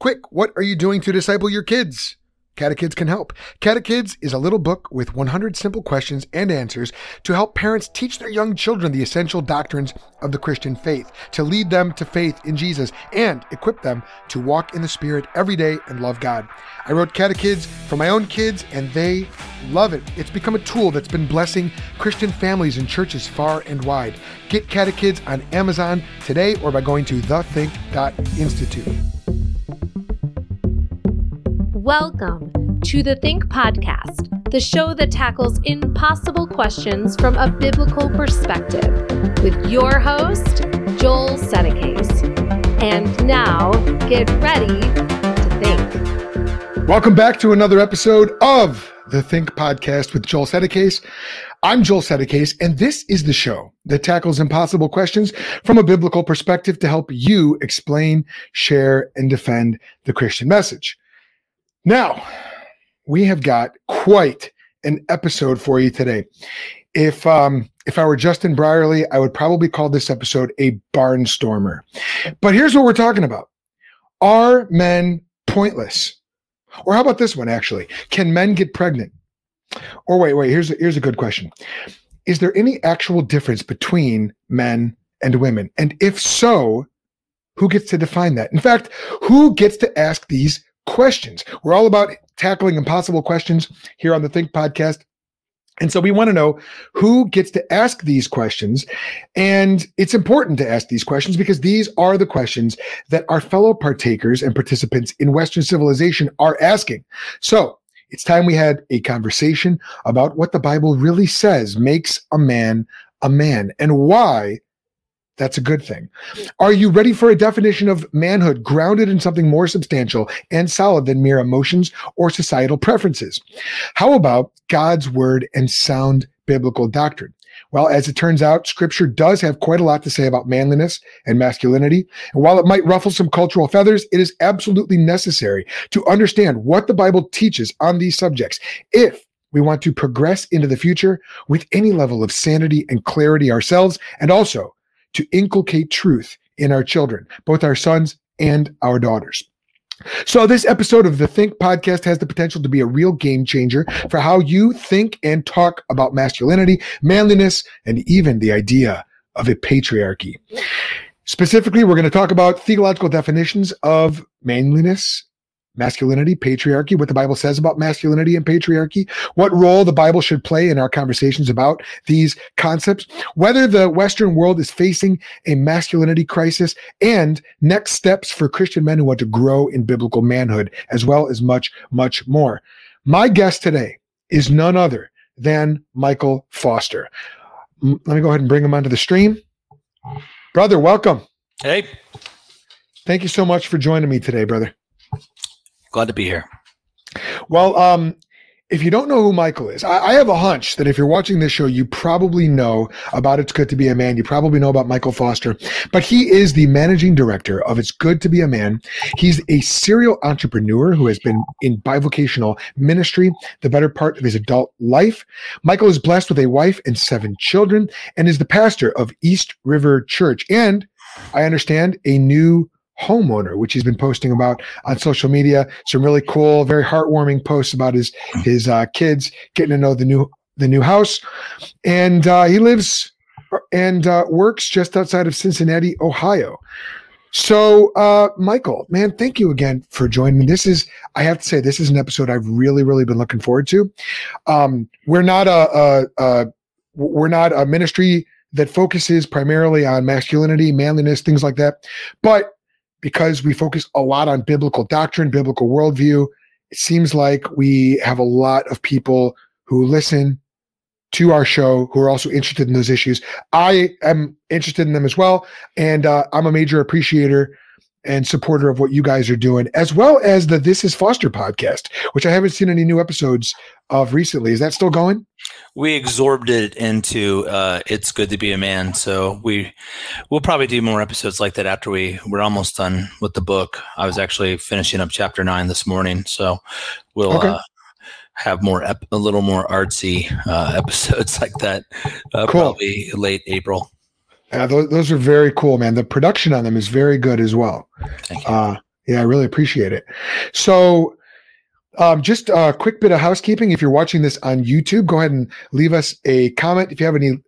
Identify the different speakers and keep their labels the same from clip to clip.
Speaker 1: Quick, what are you doing to disciple your kids? Catechids can help. Catechids is a little book with 100 simple questions and answers to help parents teach their young children the essential doctrines of the Christian faith, to lead them to faith in Jesus, and equip them to walk in the Spirit every day and love God. I wrote Catechids for my own kids, and they love it. It's become a tool that's been blessing Christian families and churches far and wide. Get Catechids on Amazon today or by going to thethink.institute.
Speaker 2: Welcome to the Think Podcast, the show that tackles impossible questions from a biblical perspective, with your host, Joel Settecase. And now, get ready to think.
Speaker 1: Welcome back to another episode of the Think Podcast with Joel Settecase. I'm Joel Settecase, and this is the show that tackles impossible questions from a biblical perspective to help you explain, share, and defend the Christian message. Now, we have got quite an episode for you today. If um, if I were Justin Brierley, I would probably call this episode a barnstormer. But here's what we're talking about: Are men pointless? Or how about this one? Actually, can men get pregnant? Or wait, wait. Here's a, here's a good question: Is there any actual difference between men and women? And if so, who gets to define that? In fact, who gets to ask these questions. We're all about tackling impossible questions here on the Think podcast. And so we want to know who gets to ask these questions. And it's important to ask these questions because these are the questions that our fellow partakers and participants in Western civilization are asking. So it's time we had a conversation about what the Bible really says makes a man a man and why that's a good thing. Are you ready for a definition of manhood grounded in something more substantial and solid than mere emotions or societal preferences? How about God's word and sound biblical doctrine? Well, as it turns out, scripture does have quite a lot to say about manliness and masculinity. And while it might ruffle some cultural feathers, it is absolutely necessary to understand what the Bible teaches on these subjects if we want to progress into the future with any level of sanity and clarity ourselves and also to inculcate truth in our children, both our sons and our daughters. So, this episode of the Think podcast has the potential to be a real game changer for how you think and talk about masculinity, manliness, and even the idea of a patriarchy. Specifically, we're going to talk about theological definitions of manliness masculinity, patriarchy, what the Bible says about masculinity and patriarchy, what role the Bible should play in our conversations about these concepts, whether the Western world is facing a masculinity crisis, and next steps for Christian men who want to grow in biblical manhood, as well as much, much more. My guest today is none other than Michael Foster. Let me go ahead and bring him onto the stream. Brother, welcome.
Speaker 3: Hey.
Speaker 1: Thank you so much for joining me today, brother.
Speaker 3: Glad to be here.
Speaker 1: Well, um, if you don't know who Michael is, I, I, have a hunch that if you're watching this show, you probably know about It's Good to Be a Man. You probably know about Michael Foster, but he is the managing director of It's Good to Be a Man. He's a serial entrepreneur who has been in bivocational ministry the better part of his adult life. Michael is blessed with a wife and seven children and is the pastor of East River Church. And I understand a new homeowner, which he's been posting about on social media. Some really cool, very heartwarming posts about his his uh, kids getting to know the new the new house, and uh, he lives and uh, works just outside of Cincinnati, Ohio. So, uh, Michael, man, thank you again for joining. This is, I have to say, this is an episode I've really, really been looking forward to. Um, we're not a, a, a we're not a ministry that focuses primarily on masculinity, manliness, things like that, but because we focus a lot on biblical doctrine, biblical worldview, it seems like we have a lot of people who listen to our show who are also interested in those issues. I am interested in them as well. And uh, I'm a major appreciator and supporter of what you guys are doing, as well as the This is Foster podcast, which I haven't seen any new episodes of recently. Is that still going?
Speaker 3: We absorbed it into uh, "It's Good to Be a Man," so we we'll probably do more episodes like that after we we're almost done with the book. I was actually finishing up chapter nine this morning, so we'll okay. uh, have more ep- a little more artsy uh, episodes like that. Uh, cool. Probably late April.
Speaker 1: Yeah, those, those are very cool, man. The production on them is very good as well.
Speaker 3: Thank you. Uh,
Speaker 1: Yeah, I really appreciate it. So, um, just a quick bit of housekeeping. If you're watching this on YouTube, go ahead and leave us a comment. If you have any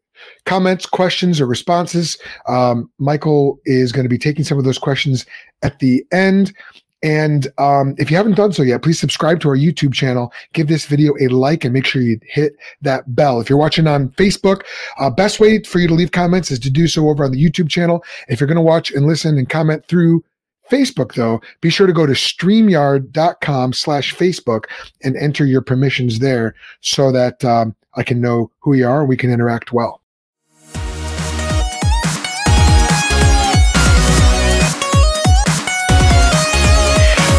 Speaker 1: comments, questions, or responses, um, Michael is going to be taking some of those questions at the end. And um, if you haven't done so yet, please subscribe to our YouTube channel. Give this video a like and make sure you hit that bell. If you're watching on Facebook, uh, best way for you to leave comments is to do so over on the YouTube channel. If you're going to watch and listen and comment through Facebook, though, be sure to go to streamyard.com slash Facebook and enter your permissions there so that um, I can know who you are and we can interact well.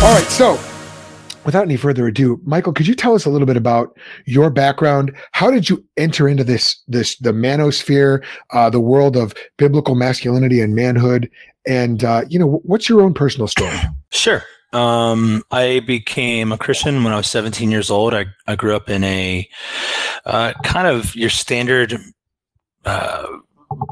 Speaker 1: All right, so without any further ado, Michael, could you tell us a little bit about your background? How did you enter into this this the manosphere, uh, the world of biblical masculinity and manhood, and uh, you know what's your own personal story?
Speaker 3: Sure. Um, I became a Christian when I was 17 years old. I, I grew up in a uh, kind of your standard uh,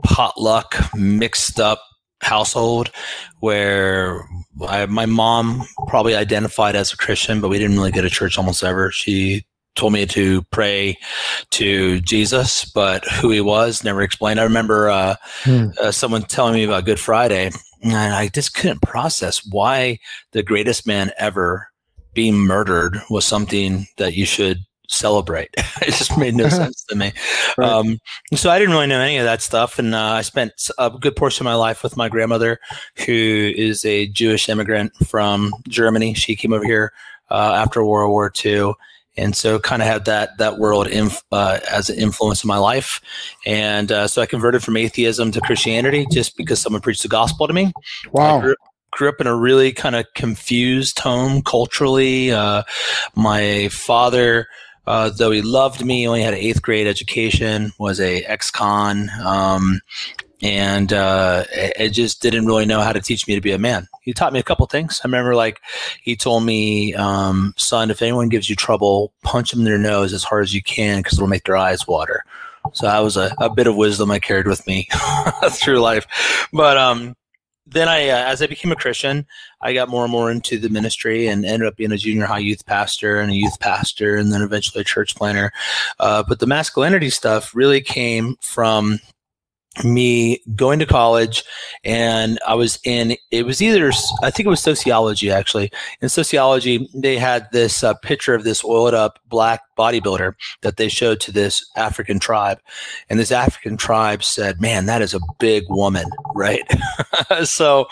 Speaker 3: potluck, mixed up household where I, my mom probably identified as a Christian, but we didn't really go to church almost ever. She told me to pray to Jesus, but who he was never explained. I remember uh, hmm. uh, someone telling me about Good Friday, and I just couldn't process why the greatest man ever being murdered was something that you should celebrate. it just made no sense to me. Right. Um, so I didn't really know any of that stuff. And uh, I spent a good portion of my life with my grandmother, who is a Jewish immigrant from Germany. She came over here uh, after World War II. And so, kind of had that that world inf- uh, as an influence in my life, and uh, so I converted from atheism to Christianity just because someone preached the gospel to me.
Speaker 1: Wow!
Speaker 3: Grew, grew, up in a really kind of confused home culturally. Uh, my father uh, though he loved me, only had an eighth grade education, was a ex-con, um, and uh, it just didn't really know how to teach me to be a man. He taught me a couple things. I remember, like, he told me, um, "Son, if anyone gives you trouble, punch them in their nose as hard as you can, because it'll make their eyes water." So that was a, a bit of wisdom I carried with me through life. But um, then I, uh, as I became a Christian, I got more and more into the ministry and ended up being a junior high youth pastor and a youth pastor, and then eventually a church planter. Uh, but the masculinity stuff really came from me going to college and I was in it was either I think it was sociology actually. In sociology they had this uh, picture of this oiled up black bodybuilder that they showed to this African tribe and this African tribe said man that is a big woman right? So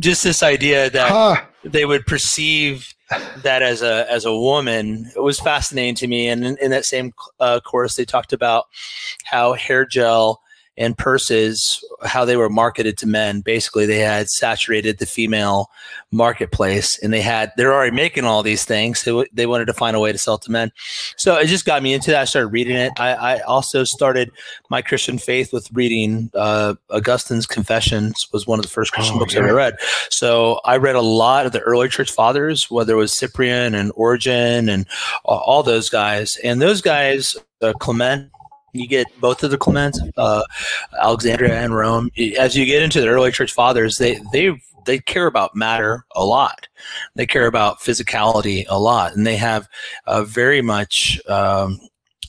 Speaker 3: just this idea that huh. they would perceive that as a as a woman it was fascinating to me. And in, in that same uh, course they talked about how hair gel and purses, how they were marketed to men. Basically, they had saturated the female marketplace, and they had they're already making all these things. So they wanted to find a way to sell to men. So it just got me into that. I started reading it. I, I also started my Christian faith with reading uh, Augustine's Confessions. Was one of the first Christian oh, books yeah. I ever read. So I read a lot of the early church fathers, whether it was Cyprian and Origen and all those guys. And those guys, uh, Clement you get both of the Clements, uh, Alexandria and Rome. As you get into the early church fathers, they they they care about matter a lot. They care about physicality a lot, and they have uh, very much. Um,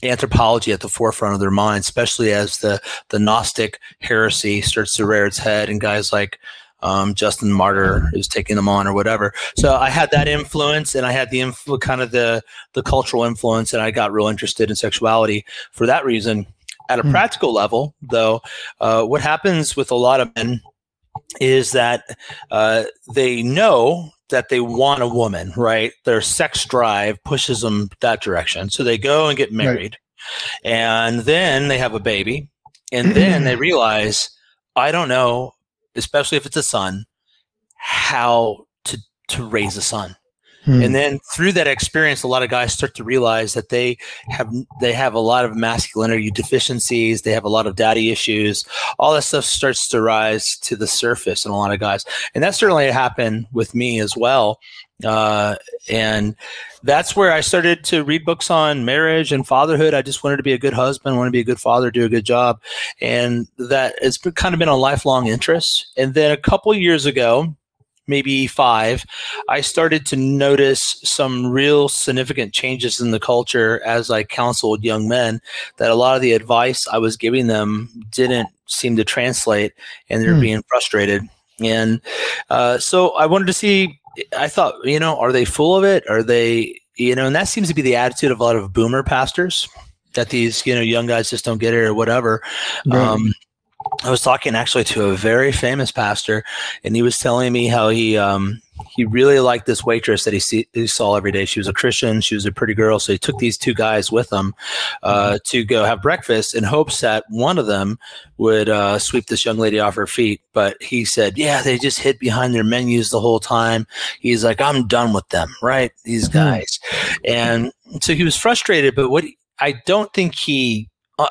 Speaker 3: anthropology at the forefront of their mind, especially as the the Gnostic heresy starts to rear its head, and guys like um, Justin Martyr is taking them on or whatever. So I had that influence, and I had the influ- kind of the the cultural influence, and I got real interested in sexuality for that reason. At a mm. practical level, though, uh, what happens with a lot of men is that uh, they know that they want a woman, right? Their sex drive pushes them that direction. So they go and get married, right. and then they have a baby, and then they realize, I don't know especially if it's a son, how to to raise a son. Hmm. And then through that experience, a lot of guys start to realize that they have they have a lot of masculinity deficiencies. They have a lot of daddy issues. All that stuff starts to rise to the surface in a lot of guys, and that certainly happened with me as well. Uh, and that's where I started to read books on marriage and fatherhood. I just wanted to be a good husband, want to be a good father, do a good job, and that it's kind of been a lifelong interest. And then a couple years ago, maybe five, I started to notice some real significant changes in the culture as I counseled young men that a lot of the advice I was giving them didn't seem to translate and they're
Speaker 1: Hmm.
Speaker 3: being frustrated. And uh, so I wanted to see, I thought, you know, are they full of it? Are they, you know, and that seems to be the attitude of a lot of boomer pastors that these, you know, young guys just don't get it or whatever.
Speaker 1: Right.
Speaker 3: Um, I was talking actually to a very famous pastor, and he was telling me how he um, he really liked this waitress that he, see, he saw every day. She was a Christian, she was a pretty girl, so he took these two guys with him uh, to go have breakfast in hopes that one of them would uh, sweep this young lady off her feet. But he said, "Yeah, they just hid behind their menus the whole time." He's like, "I'm done with them, right? These
Speaker 1: Hmm.
Speaker 3: guys," and so he was frustrated. But what I don't think he uh,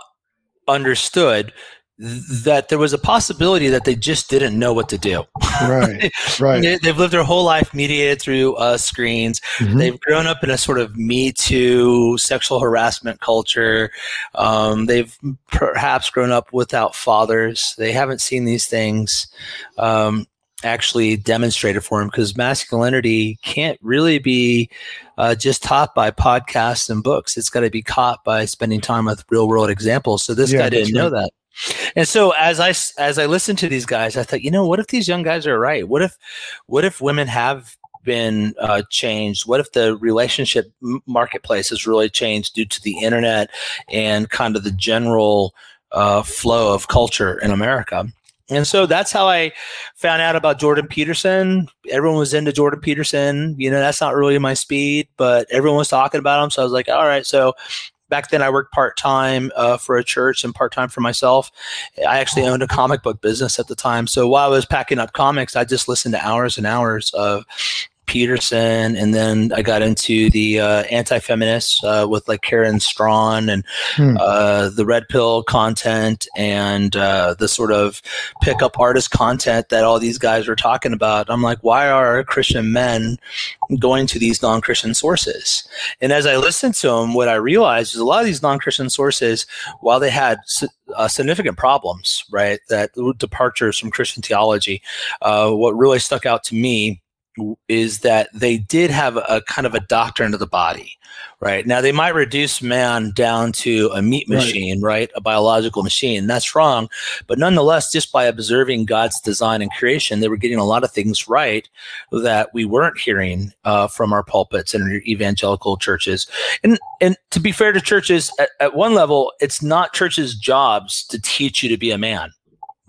Speaker 3: understood that there was a possibility that they just didn't know what to do.
Speaker 1: right. Right.
Speaker 3: They, they've lived their whole life mediated through uh, screens.
Speaker 1: Mhm.
Speaker 3: They've grown up in a sort of Me Too sexual harassment culture. Um, they've perhaps grown up without fathers. They haven't seen these things um, actually demonstrated for them because masculinity can't really be uh, just taught by podcasts and books. It's got to be caught by spending time with real world examples. So this
Speaker 1: Yeah,
Speaker 3: guy didn't
Speaker 1: that's
Speaker 3: know
Speaker 1: right.
Speaker 3: that. And so as I as I listened to these guys, I thought, you know, what if these young guys are right? What if what if women have been uh, changed? What if the relationship marketplace has really changed due to the internet and kind of the general uh, flow of culture in America? And so that's how I found out about Jordan Peterson. Everyone was into Jordan Peterson. You know, that's not really my speed, but everyone was talking about him. So I was like, all right. So back then I worked part time uh, for a church and part time for myself. I actually owned a comic book business at the time. So while I was packing up comics, I just listened to hours and hours of Peterson, and then I got into the uh, anti-feminists uh, with like Karen Straughan and
Speaker 1: Hmm.
Speaker 3: uh, the red pill content and uh, the sort of pickup artist content that all these guys were talking about. I'm like, why are Christian men going to these non-Christian sources? And as I listened to them, what I realized is a lot of these non-Christian sources, while they had uh, significant problems, right, that departures from Christian theology, uh, what really stuck out to me is that they did have a, kind of a doctrine of the body right? Now they might reduce man down to a meat
Speaker 1: Right.
Speaker 3: machine right, a biological machine. That's wrong. But nonetheless just by observing god's design and creation they were getting a lot of things right that we weren't hearing uh, from our pulpits and our evangelical churches. And and to be fair to churches at, at one level it's not churches jobs to teach you to be a man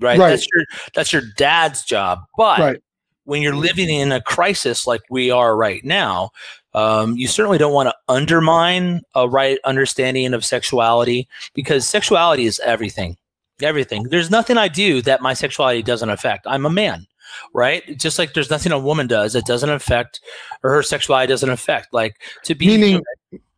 Speaker 3: right,
Speaker 1: Right.
Speaker 3: that's your that's your dad's job. But
Speaker 1: Right.
Speaker 3: When you're living in a crisis like we are right now, um, you certainly don't want to undermine a right understanding of sexuality because sexuality is everything. Everything. There's nothing I do that my sexuality doesn't affect. I'm a man, right? Just like there's nothing a woman does that doesn't affect or her sexuality doesn't affect. Like to be
Speaker 1: Meaning,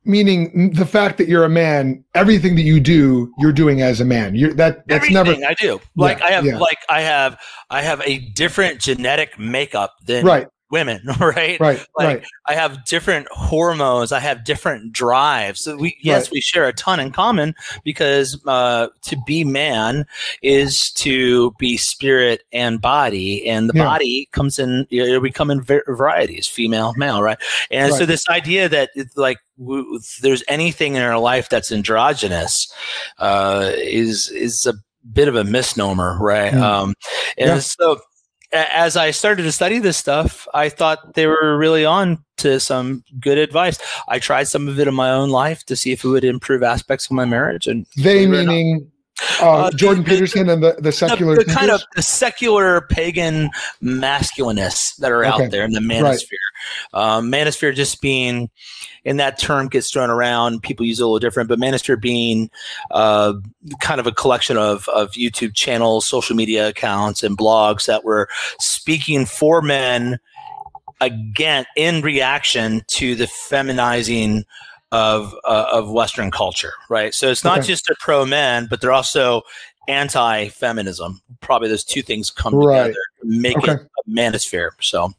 Speaker 1: meaning the fact that you're a man, everything that you do, you're doing as a man. You're that that's
Speaker 3: everything
Speaker 1: never
Speaker 3: I do. Like
Speaker 1: Yeah,
Speaker 3: I have
Speaker 1: yeah.
Speaker 3: like I have I have a different genetic makeup than
Speaker 1: right,
Speaker 3: women, right?
Speaker 1: right,
Speaker 3: like,
Speaker 1: right.
Speaker 3: I have different hormones. I have different drives. So we, yes,
Speaker 1: Right.
Speaker 3: we share a ton in common because uh, to be man is to be spirit and body, and the
Speaker 1: Yeah.
Speaker 3: body comes in. You know, we come in varieties, female, male, right? And so this idea that it's like w- there's anything in our life that's androgynous uh, is is a bit of a misnomer, right?
Speaker 1: Mm.
Speaker 3: Um, and
Speaker 1: Yeah.
Speaker 3: so as I started to study this stuff, I thought they were really on to some good advice. I tried some of it in my own life to see if it would improve aspects of my marriage. And
Speaker 1: They
Speaker 3: believe it or not,
Speaker 1: meaning uh,
Speaker 3: Uh,
Speaker 1: Jordan
Speaker 3: the-
Speaker 1: Peterson and the, the
Speaker 3: the,
Speaker 1: secular
Speaker 3: the kind of the secular pagan masculinists that are
Speaker 1: Okay.
Speaker 3: out there in the manosphere. Um, manosphere just being, and that term gets thrown around. People use it a little different, but manosphere being uh, kind of a collection of of YouTube channels, social media accounts, and blogs that were speaking for men again in reaction to the feminizing of uh, of Western culture, right? So it's not
Speaker 1: Okay.
Speaker 3: just a pro men, but they're also anti feminism. Probably those two things come
Speaker 1: Right.
Speaker 3: together, to make
Speaker 1: Okay.
Speaker 3: it a manosphere. So,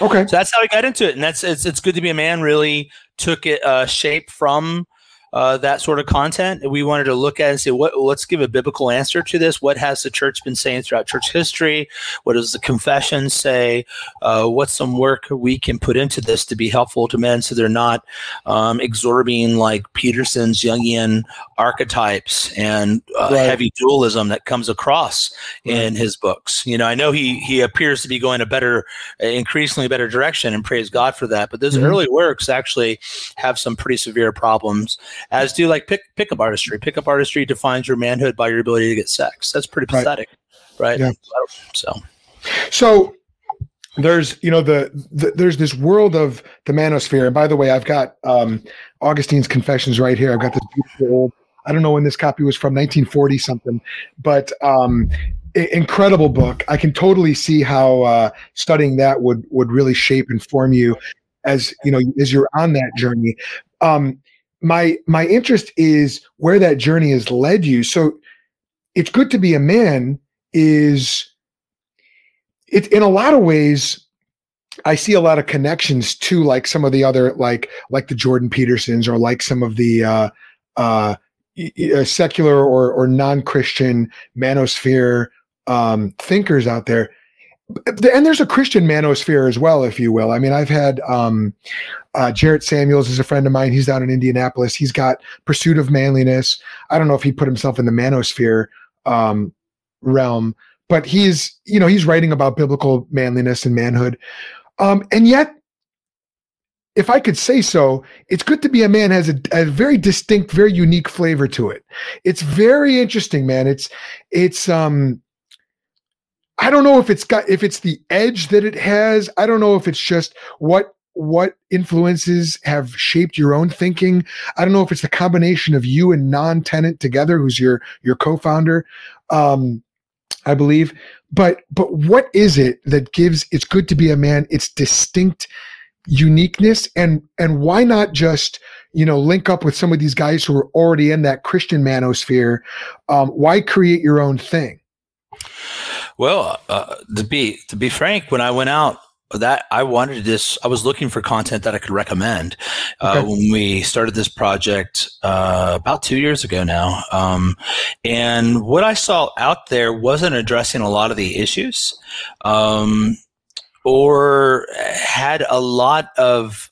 Speaker 1: Okay.
Speaker 3: so that's how I got into it, and that's it's it's good to be a man. Really took it uh, shape from uh, that sort of content. We wanted to look at and say, what, let's give a biblical answer to this. What has the church been saying throughout church history? What does the confession say? Uh, what's some work we can put into this to be helpful to men so they're not um, absorbing like Peterson's Jungian archetypes and uh, right. heavy dualism that comes across right. in his books. You know, I know he he appears to be going a better, increasingly better direction, and praise God for that. But those mm-hmm. early works actually have some pretty severe problems, as do like pick pickup artistry. Pickup artistry defines your manhood by your ability to get sex. That's pretty pathetic, right? right? Yeah. So,
Speaker 1: so there's you know the, the, there's this world of the manosphere and by the way i've got um augustine's confessions right here i've got this beautiful old i don't know when this copy was from 1940 something but um incredible book. I can totally see how uh studying that would would really shape and form you as you know as you're on that journey. Um my my interest is where that journey has led you. So it's good to be a man is it in a lot of ways I see a lot of connections to like some of the other like like the Jordan Petersons or like some of the uh, uh, uh secular or or non-Christian manosphere um, thinkers out there. And there's a Christian manosphere as well, if you will. I mean, I've had um, uh, Jarrett Samuels is a friend of mine. He's down in Indianapolis. He's got Pursuit of Manliness. I don't know if he put himself in the manosphere um, realm, but he's you know he's writing about biblical manliness and manhood um, and yet if i could say so it's good to be a man has a, a, very distinct very unique flavor to it. It's very interesting man. It's it's um i don't know if it's got if it's the edge that it has. I don't know if it's just what what influences have shaped your own thinking. I don't know if it's the combination of you and Bnonn Tennant together who's your your co-founder um I believe. But but what is it that gives it's good to be a man its distinct uniqueness and and why not just you know link up with some of these guys who are already in that Christian manosphere? Um, why create your own thing?
Speaker 3: Well, uh, to be to be frank, when I went out that I wanted this. I was looking for content that I could recommend uh, when we started this project uh, about two years ago now. Um, and what I saw out there wasn't addressing a lot of the issues, um, or had a lot of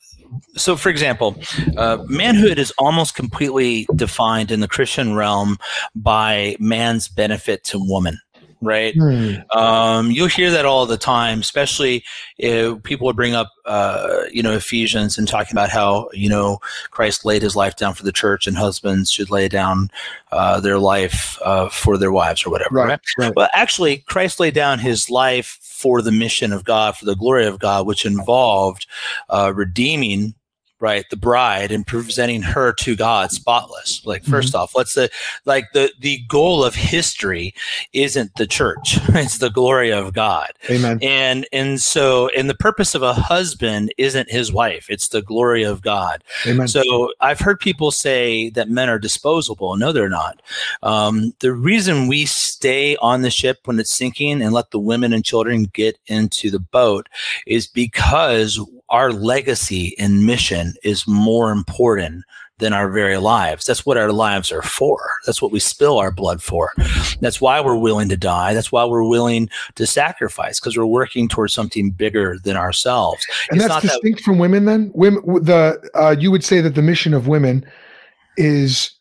Speaker 3: so for example uh, manhood is almost completely defined in the christian realm by man's benefit to woman right? Hmm. Um, you'll hear that all the time, especially if people would bring up, uh, you know, Ephesians and talking about how, you know, Christ laid his life down for the church and husbands should lay down uh, their life uh, for their wives or whatever, right, right? right? Well, actually, Christ laid down his life for the mission of God, for the glory of God, which involved uh, redeeming right the bride and presenting her to god spotless. Like 1st mm-hmm. off let's say like the the goal of history isn't the church it's the glory of god.
Speaker 1: Amen.
Speaker 3: And and so and the purpose of a husband isn't his wife it's the glory of god. Amen. So i've heard people say that men are disposable. No they're not. Um, the reason we stay on the ship when it's sinking and let the women and children get into the boat is because our legacy and mission is more important than our very lives. That's what our lives are for. That's what we spill our blood for. That's why we're willing to die. That's why we're willing to sacrifice because we're working towards something bigger than ourselves.
Speaker 1: And it's that's distinct that, from women. Then women, the uh, you would say that the mission of women is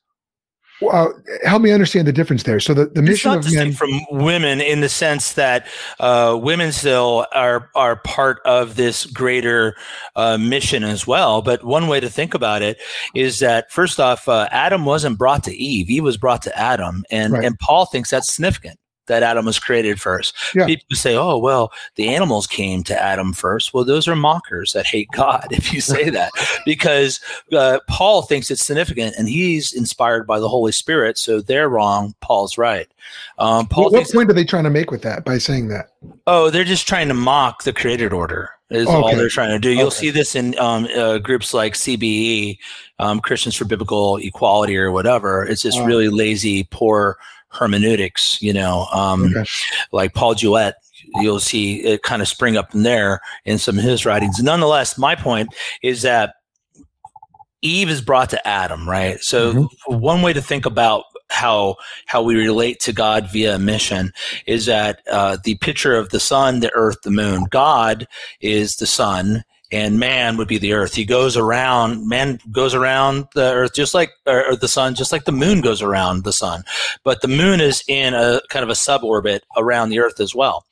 Speaker 1: uh, help me understand the difference there. So the, the mission
Speaker 3: of men from women in the sense that uh, women still are are part of this greater uh, mission as well. But one way to think about it is that first off, uh, Adam wasn't brought to Eve; Eve was brought to Adam, and right. and Paul thinks that's significant that Adam was created first. Yeah. People say, oh, well, the animals came to Adam first. Well, those are mockers that hate God if you say that, because uh, Paul thinks it's significant and he's inspired by the Holy Spirit. So they're wrong. Paul's right.
Speaker 1: Um, Paul what, what point are they trying to make with that by saying that?
Speaker 3: Oh, they're just trying to mock the created order is okay. all they're trying to do. You'll okay. see this in um, uh, groups like CBE, um, Christians for Biblical Equality or whatever. It's just really lazy, poor hermeneutics, you know, um, okay. like Paul Gillette, you'll see it kind of spring up in there in some of his writings. Nonetheless, my point is that Eve is brought to Adam, right? So mm-hmm. one way to think about how how we relate to God via a mission is that uh, the picture of the sun, the earth, the moon. God is the sun, and man would be the earth. He goes around, man goes around the earth just like, or the sun, just like the moon goes around the sun. But the moon is in a kind of a suborbit around the earth as well.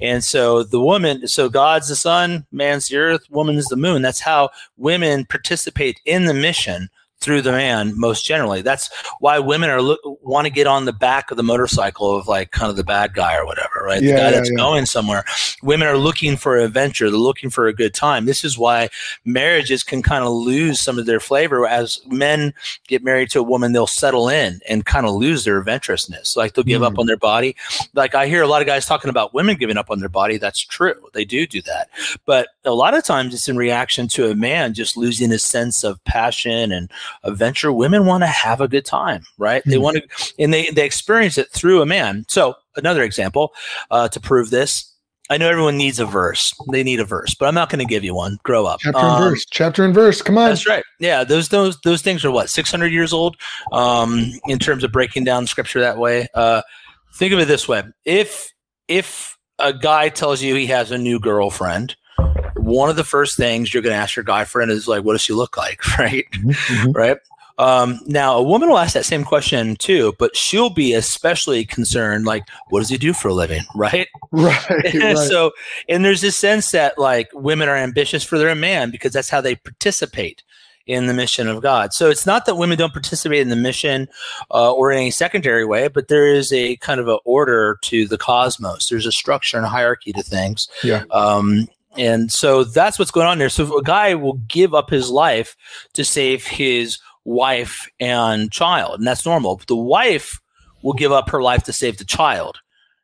Speaker 3: And so the woman, so God's the sun, man's the earth, woman is the moon. That's how women participate in the mission through the man most generally. That's why women are look, want to get on the back of the motorcycle of like kind of the bad guy or whatever, right? Yeah, the guy yeah, that's yeah. going somewhere. Women are looking for adventure. They're looking for a good time. This is why marriages can kind of lose some of their flavor. As men get married to a woman, they'll settle in and kind of lose their adventurousness. Like they'll give mm. up on their body. Like I hear a lot of guys talking about women giving up on their body. That's true. They do do that. But a lot of times it's in reaction to a man just losing his sense of passion and adventure women want to have a good time right mm-hmm. they hmm. want to and they they experience it through a man so another example uh, to prove this I know everyone needs a verse. They need a verse, but I'm not going to give you one. Grow up.
Speaker 1: Chapter um, and verse. Chapter and verse. Come on.
Speaker 3: That's right. Yeah, those those those things are what 600 years old. Um, in terms of breaking down scripture that way. Uh, think of it this way: if if a guy tells you he has a new girlfriend, one of the first things you're going to ask your guy friend is like, what does she look like? Right. Mm-hmm. mm-hmm. Right. Um, now, a woman will ask that same question too, but she'll be especially concerned, like, what does he do for a living? Right.
Speaker 1: Right.
Speaker 3: right. so, and there's this sense that like women are ambitious for their man because that's how they participate in the mission of God. So it's not that women don't participate in the mission uh, or in any secondary way, but there is a kind of an order to the cosmos. There's a structure and hierarchy to things.
Speaker 1: Yeah.
Speaker 3: Um, and so that's what's going on there. So a guy will give up his life to save his wife and child, and that's normal. But the wife will give up her life to save the child.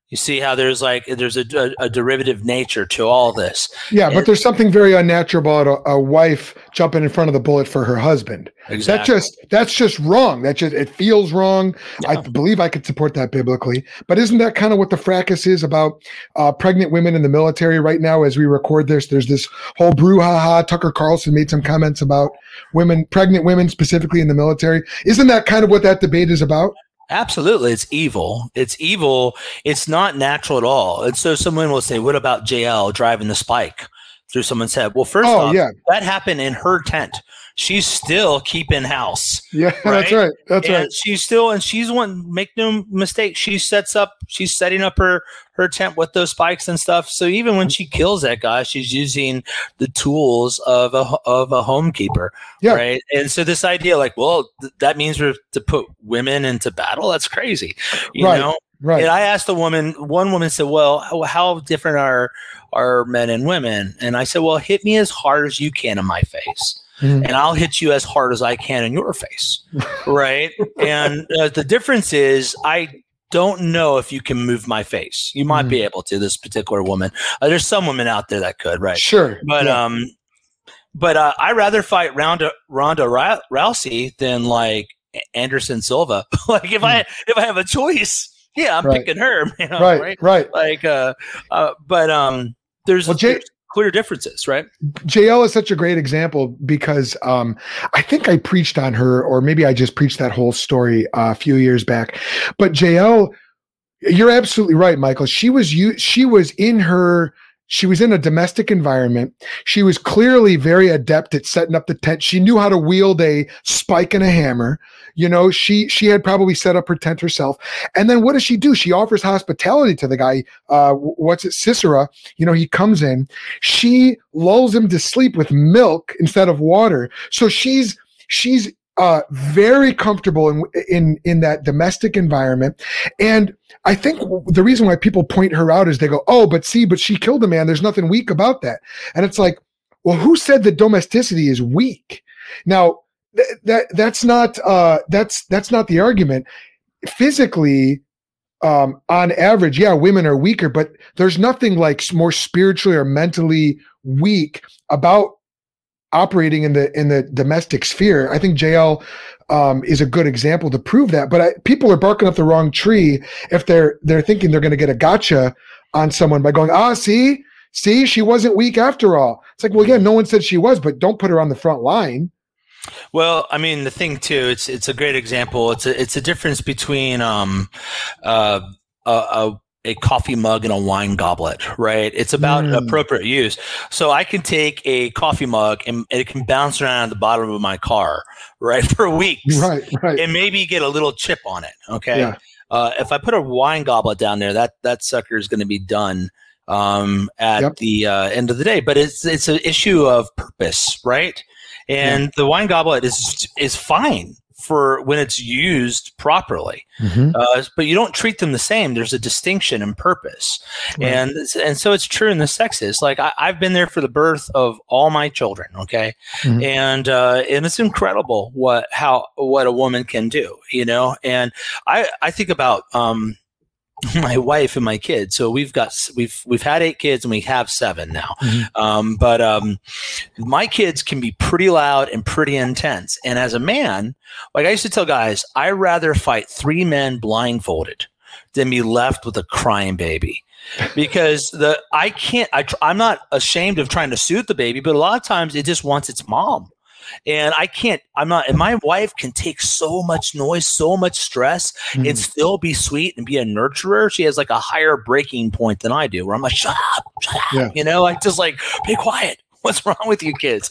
Speaker 3: You see how there's like there's a, a, a derivative nature to all this.
Speaker 1: Yeah, but there's something very unnatural about a, a, wife jumping in front of the bullet for her husband. Exactly. That just that's just wrong. That just it feels wrong. Yeah. I believe I could support that biblically. But isn't that kind of what the fracas is about uh, pregnant women in the military right now? As we record this, there's this whole brouhaha. Tucker Carlson made some comments about women, pregnant women specifically in the military. Isn't that kind of what that debate is about?
Speaker 3: Absolutely. It's evil. It's evil. It's not natural at all. And so someone will say, what about Jael driving the spike through someone's head? Well, first oh, off, yeah. that happened in her tent she's still keeping house.
Speaker 1: Yeah, right? that's right. That's
Speaker 3: and
Speaker 1: right.
Speaker 3: She's still, and she's one. Make no mistake. She sets up. She's setting up her her tent with those spikes and stuff. So even when she kills that guy, she's using the tools of a of a homekeeper. Yeah. Right. And so this idea, like, well, th- that means we're to put women into battle. That's crazy. You
Speaker 1: right.
Speaker 3: know.
Speaker 1: Right.
Speaker 3: And I asked a woman. One woman said, "Well, how, how different are are men and women?" And I said, "Well, hit me as hard as you can in my face." Mm-hmm. and I'll hit you as hard as I can in your face. right. And uh, the difference is, I don't know if you can move my face. You might mm-hmm. be able to, this particular woman. Uh, there's some women out there that could, right?
Speaker 1: Sure.
Speaker 3: But, yeah. um, but uh, I rather fight Ronda Ronda Rousey than like Anderson Silva. like if mm I if I have a choice, yeah, I'm right. picking her.
Speaker 1: You know, right, right, right.
Speaker 3: Like, uh, uh, but um, there's, well, there's clear differences, right?
Speaker 1: Jael is such a great example because um, I think I preached on her, or maybe I just preached that whole story uh, a few years back. But Jael, you're absolutely right, Michael. She was you. She was in her she was in a domestic environment. She was clearly very adept at setting up the tent. She knew how to wield a spike and a hammer. You know, she she had probably set up her tent herself. And then what does she do? She offers hospitality to the guy. Uh, what's it, Sisera? You know, he comes in. She lulls him to sleep with milk instead of water. So she's she's uh, very comfortable in in in that domestic environment. And I think the reason why people point her out is they go, "Oh, but see, but she killed a man. There's nothing weak about that." And it's like, well, who said that domesticity is weak? Now, th- that that's not uh, that's that's not the argument. Physically, um, on average, yeah, women are weaker, but there's nothing like more spiritually or mentally weak about operating in the in the domestic sphere. I think Jael um, is a good example to prove that. But I, people are barking up the wrong tree if they're they're thinking they're going to get a gotcha on someone by going, ah, see, see, she wasn't weak after all. It's like, well, yeah, no one said she was, but don't put her on the front line.
Speaker 3: Well, I mean, the thing too, it's it's a great example. It's a it's a difference between um, uh, a, a a coffee mug and a wine goblet, right? It's about mm. appropriate use. So I can take a coffee mug and it can bounce around the bottom of my car, right, for weeks,
Speaker 1: right, right,
Speaker 3: and maybe get a little chip on it. Okay. Yeah. Uh, if I put a wine goblet down there, that that sucker is going to be done um, at yep. the uh, end of the day. But it's it's an issue of purpose, right? And yeah. the wine goblet is is fine for when it's used properly. Mm-hmm. Uh, but you don't treat them the same. There's a distinction in purpose, right. and and so it's true in the sexes. Like I, have been there for the birth of all my children. Okay, mm-hmm. and uh, and it's incredible what how what a woman can do. You know, and I I think about um, my wife and my kids. So we've got we've we've had eight kids and we have seven now. Mm-hmm. Um, but um, my kids can be pretty loud and pretty intense. And as a man, like I used to tell guys, I rather fight three men blindfolded than be left with a crying baby. because the I can't I, I'm not ashamed of trying to soothe the baby, but a lot of times it just wants its mom. And I can't, I'm not, and my wife can take so much noise, so much stress, mm. and still be sweet and be a nurturer. She has like a higher breaking point than I do, where I'm like, shut up, shut up. Yeah. You know, like just like, be quiet. What's wrong with you kids?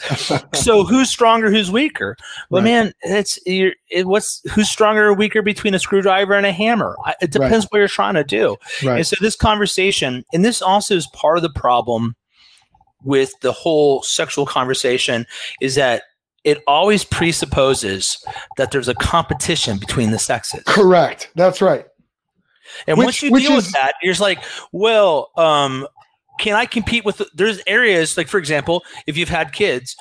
Speaker 3: so who's stronger, who's weaker? Well, right. man, it's it, what's who's stronger or weaker between a screwdriver and a hammer? It depends right. what you're trying to do. Right. And so this conversation, and this also is part of the problem with the whole sexual conversation, is that it always presupposes that there's a competition between the sexes.
Speaker 1: Correct. That's right.
Speaker 3: And which, once you deal is, with that, you're just like, well, um, can I compete with? There's areas like, for example, if you've had kids,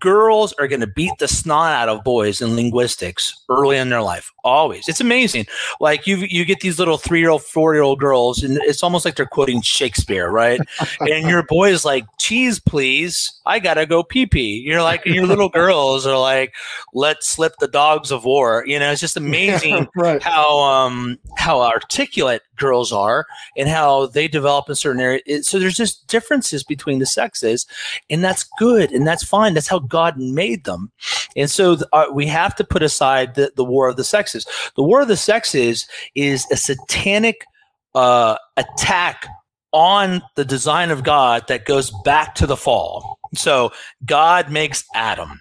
Speaker 3: girls are going to beat the snot out of boys in linguistics early in their life always. It's amazing. Like you you get these little three year old four year old girls and it's almost like they're quoting shakespeare right? And your boy is like cheese please. I gotta go pee pee. You're like your little girls are like let's slip the dogs of war. You know it's just amazing right. how um how articulate girls are and how they develop in certain areas. So there's just differences between the sexes and that's good and that's fine. That's how god made them and so uh, we have to put aside the, the war of the sexes sexes. The War of the Sexes is a satanic uh, attack on the design of God that goes back to the fall. So God makes Adam,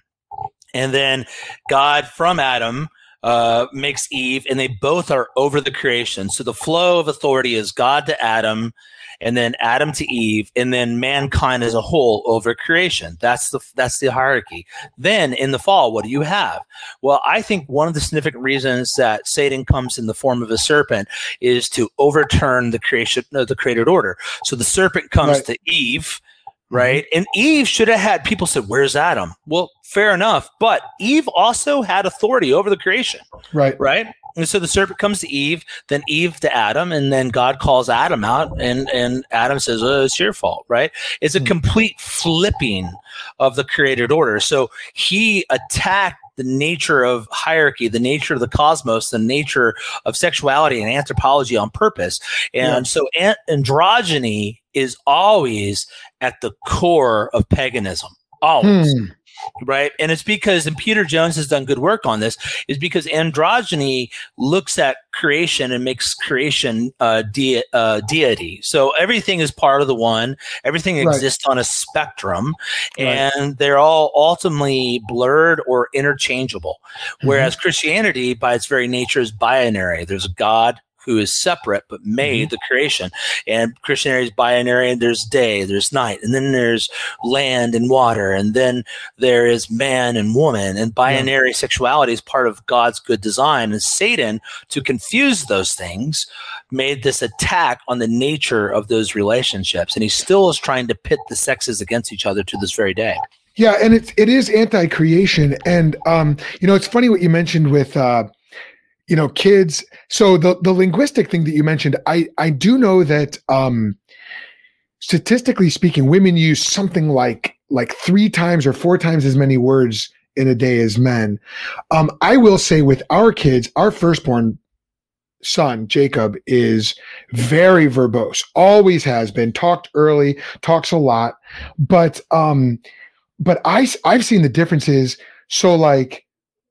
Speaker 3: and then God from Adam uh, makes Eve, and they both are over the creation. So the flow of authority is God to Adam, and then Adam to Eve, and then mankind as a whole over creation. That's the that's the hierarchy. Then in the fall, what do you have? Well, I think one of the significant reasons that Satan comes in the form of a serpent is to overturn the creation uh, the created order. So the serpent comes right. to Eve right? Mm-hmm. And Eve should have had people said, "Where's Adam?" Well, fair enough, but Eve also had authority over the creation,
Speaker 1: right?
Speaker 3: Right. And so the serpent comes to Eve, then Eve to Adam, and then God calls Adam out, and and Adam says, "Oh, it's your fault," right? It's a hmm. complete flipping of the created order. So he attacked the nature of hierarchy, the nature of the cosmos, the nature of sexuality and anthropology on purpose. And yeah. so an- androgyny is always at the core of paganism. Always. Hmm right? And it's because, and Peter Jones has done good work on this, is because androgyny looks at creation and makes creation uh, de- uh, deity. So everything is part of the one, everything right. exists on a spectrum, right. and they're all ultimately blurred or interchangeable. Whereas mm-hmm. Christianity, by its very nature, is binary. There's a God, who is separate but made mm-hmm. the creation. And Christianity is binary, and there's day, there's night, and then there's land and water, and then there is man and woman. And binary yeah. sexuality is part of God's good design. And Satan, to confuse those things, made this attack on the nature of those relationships. And he still is trying to pit the sexes against each other to this very day.
Speaker 1: Yeah, and it's it is anti-creation, and um, you know it's funny what you mentioned with uh, you know kids. So the the linguistic thing that you mentioned i i do know that um statistically speaking women use something like like three times or four times as many words in a day as men. Um i will say with our kids our firstborn son jacob is very verbose always has been talked early talks a lot. But um but i i've seen the differences. So like,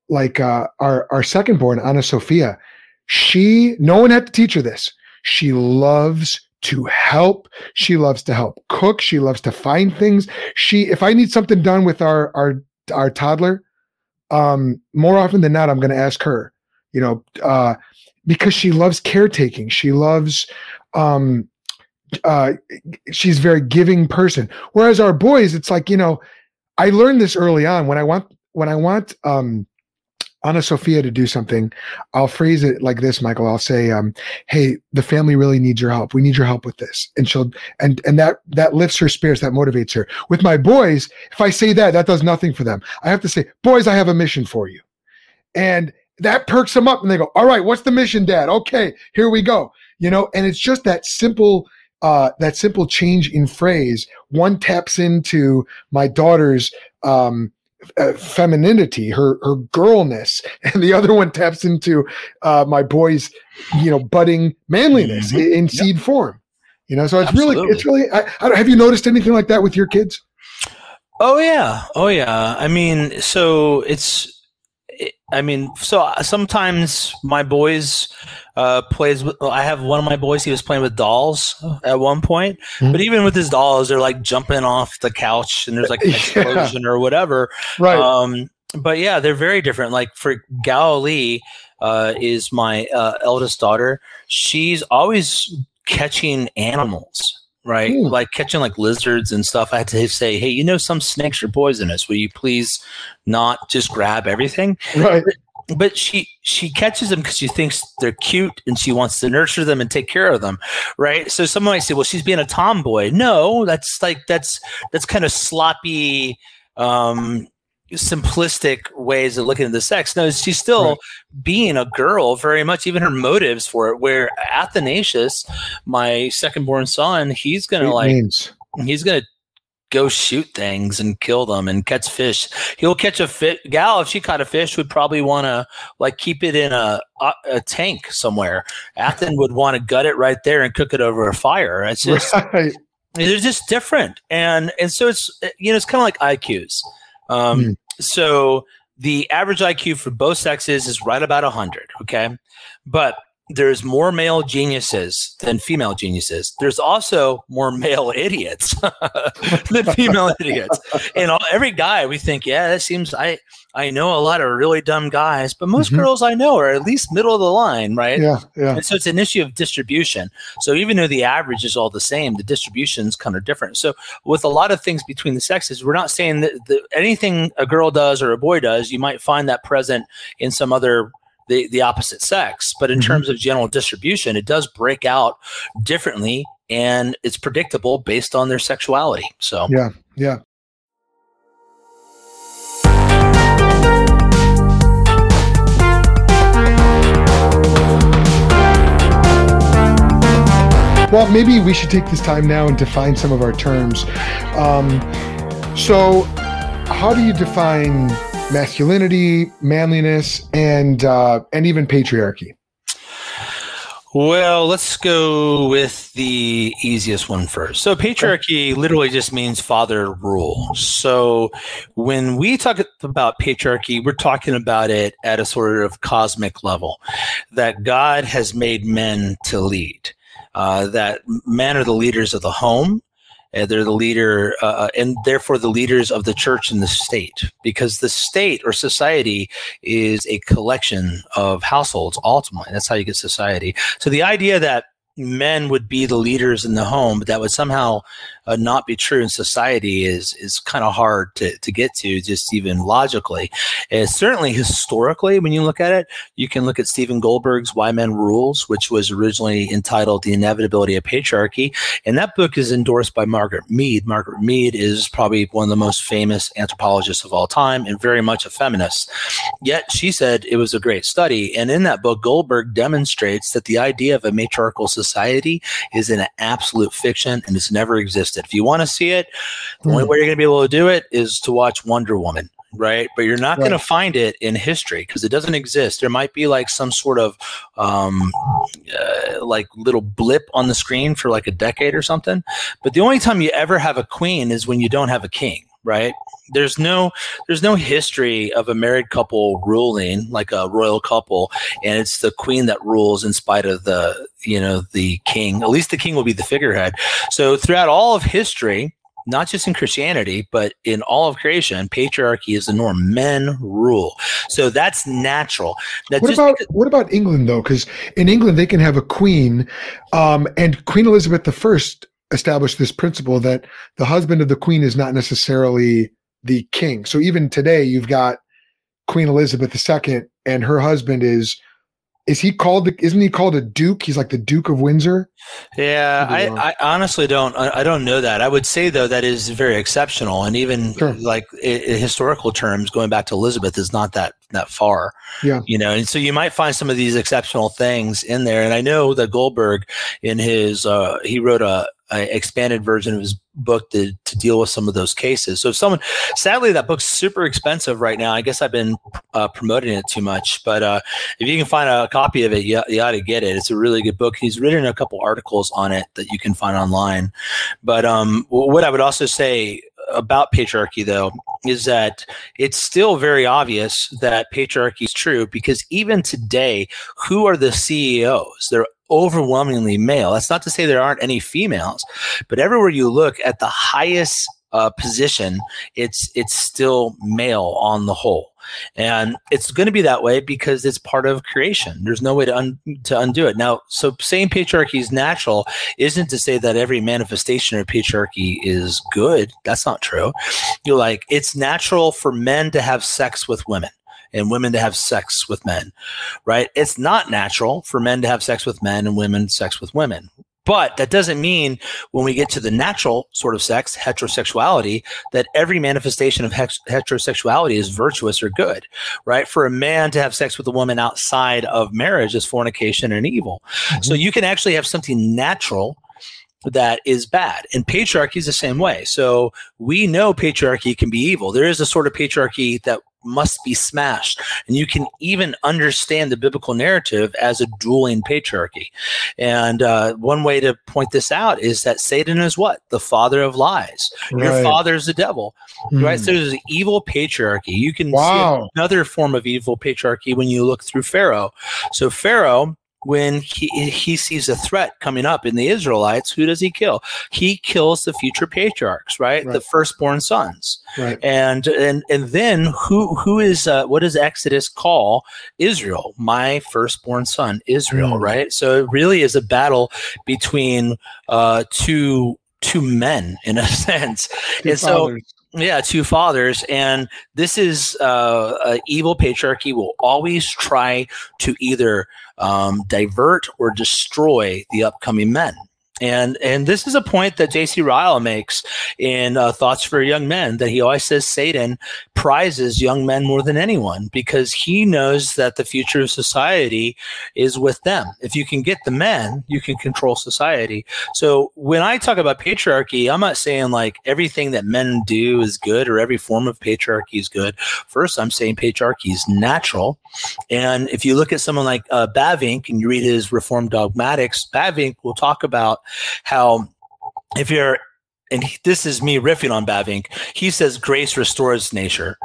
Speaker 1: like uh, our our second born, Anna Sophia, she no one had to teach her this. She loves to help. She loves to help cook. She loves to find things. She, if I need something done with our our our toddler, um, more often than not, I'm going to ask her. You know, uh, because she loves caretaking. She loves um, uh, she's a very giving person. Whereas our boys, it's like, you know, I learned this early on when I want, when I want, um, Anna Sophia to do something, I'll phrase it like this, Michael. I'll say, um, "Hey, the family really needs your help. We need your help with this," and she'll and and that that lifts her spirits, that motivates her. With my boys, if I say that, that does nothing for them. I have to say, "Boys, I have a mission for you," and that perks them up, and they go, "All right, what's the mission, Dad? Okay, here we go." You know, and it's just that simple uh, that simple change in phrase, one taps into my daughter's um, uh, femininity, her her girlness, and the other one taps into uh, my boy's, you know, budding manliness mm-hmm. in, in yep. seed form. You know, so it's Absolutely. really, it's really. I, I have you noticed anything like that with your kids?
Speaker 3: Oh yeah, oh yeah. I mean, so it's I mean, so uh, sometimes my boys uh, plays with. I have one of my boys. He was playing with dolls at one point, mm-hmm. but even with his dolls, they're like jumping off the couch and there's like an explosion yeah. or whatever.
Speaker 1: Right.
Speaker 3: Um, but yeah, they're very different. Like for Galilee, uh, is my uh, eldest daughter. She's always catching animals right? Ooh. Like catching like lizards and stuff. I had to say, hey, you know, some snakes are poisonous. Will you please not just grab everything?
Speaker 1: Right.
Speaker 3: But, but she she catches them because she thinks they're cute and she wants to nurture them and take care of them, right? So someone might say, well, she's being a tomboy. No, that's like that's that's kind of sloppy. Um, simplistic ways of looking at the sex. No, she's still right. being a girl very much, even her motives for it. Where Athanasius, my second born son, he's gonna it like means. he's gonna go shoot things and kill them and catch fish. He'll catch a fish. Gal, if she caught a fish, would probably want to like keep it in a, a, a tank somewhere. Athen would want to gut it right there and cook it over a fire. It's just right. they're just different, and and so it's you know it's kind of like IQs. Um, mm. So the average IQ for both sexes is right about 100. Okay. But there's more male geniuses than female geniuses. There's also more male idiots than female idiots. And all, every guy, we think, yeah, that seems. I I know a lot of really dumb guys, but most mm-hmm. girls I know are at least middle of the line, right?
Speaker 1: Yeah, yeah.
Speaker 3: And so it's an issue of distribution. So even though the average is all the same, the distribution is kind of different. So with a lot of things between the sexes, we're not saying that the, anything a girl does or a boy does, you might find that present in some other the, the opposite sex. But in mm-hmm. terms of general distribution, it does break out differently and it's predictable based on their sexuality. So,
Speaker 1: yeah, yeah. Well, maybe we should take this time now and define some of our terms. Um, so, how do you define masculinity, manliness, and uh, and even patriarchy?
Speaker 3: Well, let's go with the easiest one first. So, patriarchy literally just means father rule. So, when we talk about patriarchy, we're talking about it at a sort of cosmic level that God has made men to lead, uh, that men are the leaders of the home, uh, they're the leader, uh, uh, and therefore the leaders of the church and the state, because the state or society is a collection of households. Ultimately, that's how you get society. So the idea that men would be the leaders in the home, but that would somehow uh, not be true in society is is kind of hard to, to get to just even logically. And certainly historically, when you look at it, you can look at Stephen Goldberg's Why Men Rules, which was originally entitled The Inevitability of Patriarchy. And that book is endorsed by Margaret Mead. Margaret Mead is probably one of the most famous anthropologists of all time and very much a feminist. Yet she said it was a great study. And in that book, Goldberg demonstrates that the idea of a matriarchal society is an absolute fiction and it's never existed it. If you want to see it, the mm. only hmm. way you're going to be able to do it is to watch Wonder Woman, right? But you're not right. going to find it in history because it doesn't exist. There might be like some sort of um, uh, like little blip on the screen for like a decade or something. But the only time you ever have a queen is when you don't have a king right? There's no there's no history of a married couple ruling like a royal couple, and it's the queen that rules in spite of the you know the king. At least the king will be the figurehead. So throughout all of history, not just in Christianity, but in all of creation, patriarchy is the norm. Men rule. So that's natural.
Speaker 1: What about because- what about England though? Because in England they can have a queen, um, and Queen Elizabeth I established this principle that the husband of the queen is not necessarily the king. So even today, you've got Queen Elizabeth II, and her husband is is he called the, isn't he called a duke? He's like the duke of windsor?
Speaker 3: Yeah I, I, honestly don't I, don't know that. I would say though that is very exceptional. And even sure. like in historical terms going back to elizabeth is not that that far. Yeah. You know and so you might find some of these exceptional things in there. And i know that goldberg in his uh, he wrote a expanded version of his book to, to deal with some of those cases. So if someone, sadly, that book's super expensive right now. I guess I've been uh, promoting it too much, but uh, if you can find a copy of it, you, you ought to get it. It's a really good book. He's written a couple articles on it that you can find online. But um, what I would also say about patriarchy though is that it's still very obvious that patriarchy is true because even today who are the CEOs they're overwhelmingly male. That's not to say there aren't any females, but everywhere you look at the highest uh, position, it's it's still male on the whole, and it's going to be that way because it's part of creation. There's no way to un- to undo it. Now, so saying patriarchy is natural isn't to say that every manifestation of patriarchy is good. That's not true. You're like it's natural for men to have sex with women and women to have sex with men, right? It's not natural for men to have sex with men and women sex with women. But that doesn't mean when we get to the natural sort of sex, heterosexuality, that every manifestation of heterosexuality is virtuous or good, right? For a man to have sex with a woman outside of marriage is fornication and evil. Mm-hmm. So you can actually have something natural that is bad. And patriarchy is the same way. So we know patriarchy can be evil. There is a sort of patriarchy that must be smashed. And you can even understand the biblical narrative as a dueling patriarchy. And uh, one way to point this out is that Satan is what? The father of lies. Right. Your father is the devil. Mm. Right? So there's an evil patriarchy. You can wow. see another form of evil patriarchy when you look through Pharaoh. So Pharaoh when he, he sees a threat coming up in the Israelites, who does he kill? He kills the future patriarchs, right? right. The firstborn sons. Right. And and and then who who is uh, what does Exodus call Israel? My firstborn son, Israel, mm. right? So it really is a battle between uh, two two men in a sense. Two and fathers. so yeah, two fathers, and this is uh, evil patriarchy will always try to either um, divert or destroy the upcoming men. And and this is a point that J.C. Ryle makes in uh, Thoughts for Young Men that he always says Satan prizes young men more than anyone because he knows that the future of society is with them. If you can get the men, you can control society. So when I talk about patriarchy, I'm not saying like everything that men do is good or every form of patriarchy is good. First, I'm saying patriarchy is natural. And if you look at someone like uh, Bavinck and you read his Reformed Dogmatics, Bavinck will talk about how if you're and this is me riffing on Bavinck. He says grace restores nature,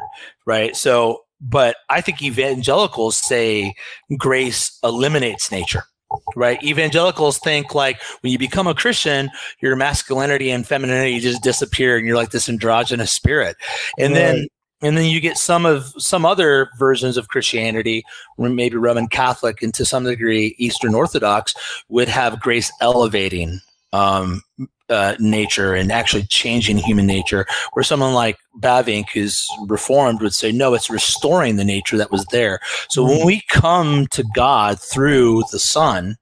Speaker 3: right? So, but I think evangelicals say grace eliminates nature, right? Evangelicals think like when you become a Christian, your masculinity and femininity just disappear, and you're like this androgynous spirit, and right. then and then you get some of some other versions of Christianity, maybe Roman Catholic and to some degree Eastern Orthodox, would have grace elevating um, uh, nature and actually changing human nature, where someone like Bavinck, who's reformed, would say, no, it's restoring the nature that was there. So mm-hmm. when we come to God through the Son,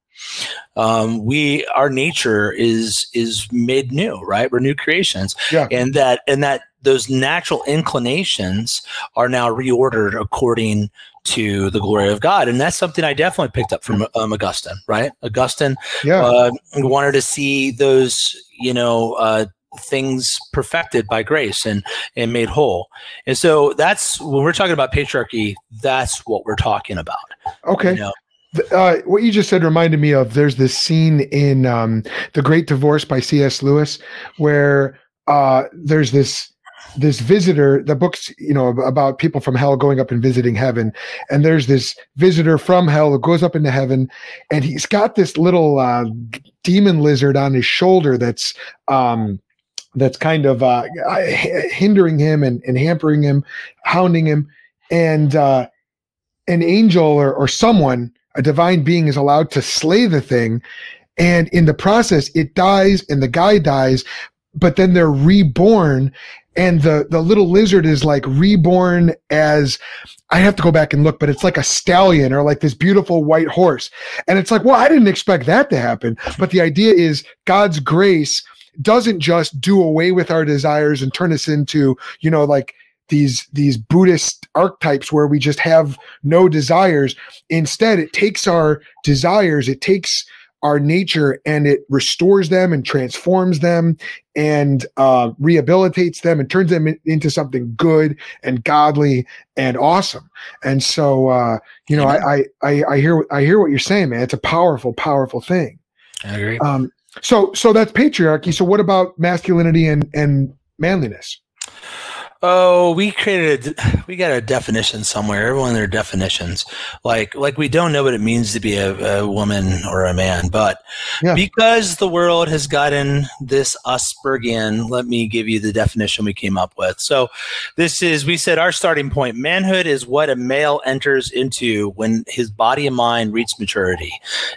Speaker 3: um, we our nature is is made new, right? We're new creations, yeah. and that and that those natural inclinations are now reordered according to the glory of God. And that's something I definitely picked up from um, Augustine, right? Augustine yeah. uh, wanted to see those, you know, uh, things perfected by grace and and made whole. And so that's when we're talking about patriarchy, that's what we're talking about.
Speaker 1: Okay. You know? Uh, what you just said reminded me of there's this scene in um, The Great Divorce by C.S. Lewis where uh, there's this this visitor. The book's you know about people from hell going up and visiting heaven, and there's this visitor from hell who goes up into heaven, and he's got this little uh, demon lizard on his shoulder that's um, that's kind of uh, hindering him and, and hampering him, hounding him, and uh, an angel or, or someone, a divine being, is allowed to slay the thing. And in the process, it dies and the guy dies, but then they're reborn. And the, the little lizard is like reborn as I have to go back and look, but it's like a stallion or like this beautiful white horse. And it's like, well, I didn't expect that to happen. But the idea is God's grace doesn't just do away with our desires and turn us into, you know, like these these buddhist archetypes where we just have no desires instead it takes our desires it takes our nature and it restores them and transforms them and uh, rehabilitates them and turns them in, into something good and godly and awesome. And so, uh, you know, I, I, I hear I hear what you're saying, man. It's a powerful, powerful thing.
Speaker 3: I agree.
Speaker 1: Um, so, so that's patriarchy. So, what about masculinity and and manliness?
Speaker 3: Oh, we created we got a definition somewhere. Everyone their definitions. Like like we don't know what it means to be a, a woman or a man, but yeah. because the world has gotten this Aspergian, let me give you the definition we came up with. So this is we said our starting point. Manhood is what a male enters into when his body and mind reach maturity.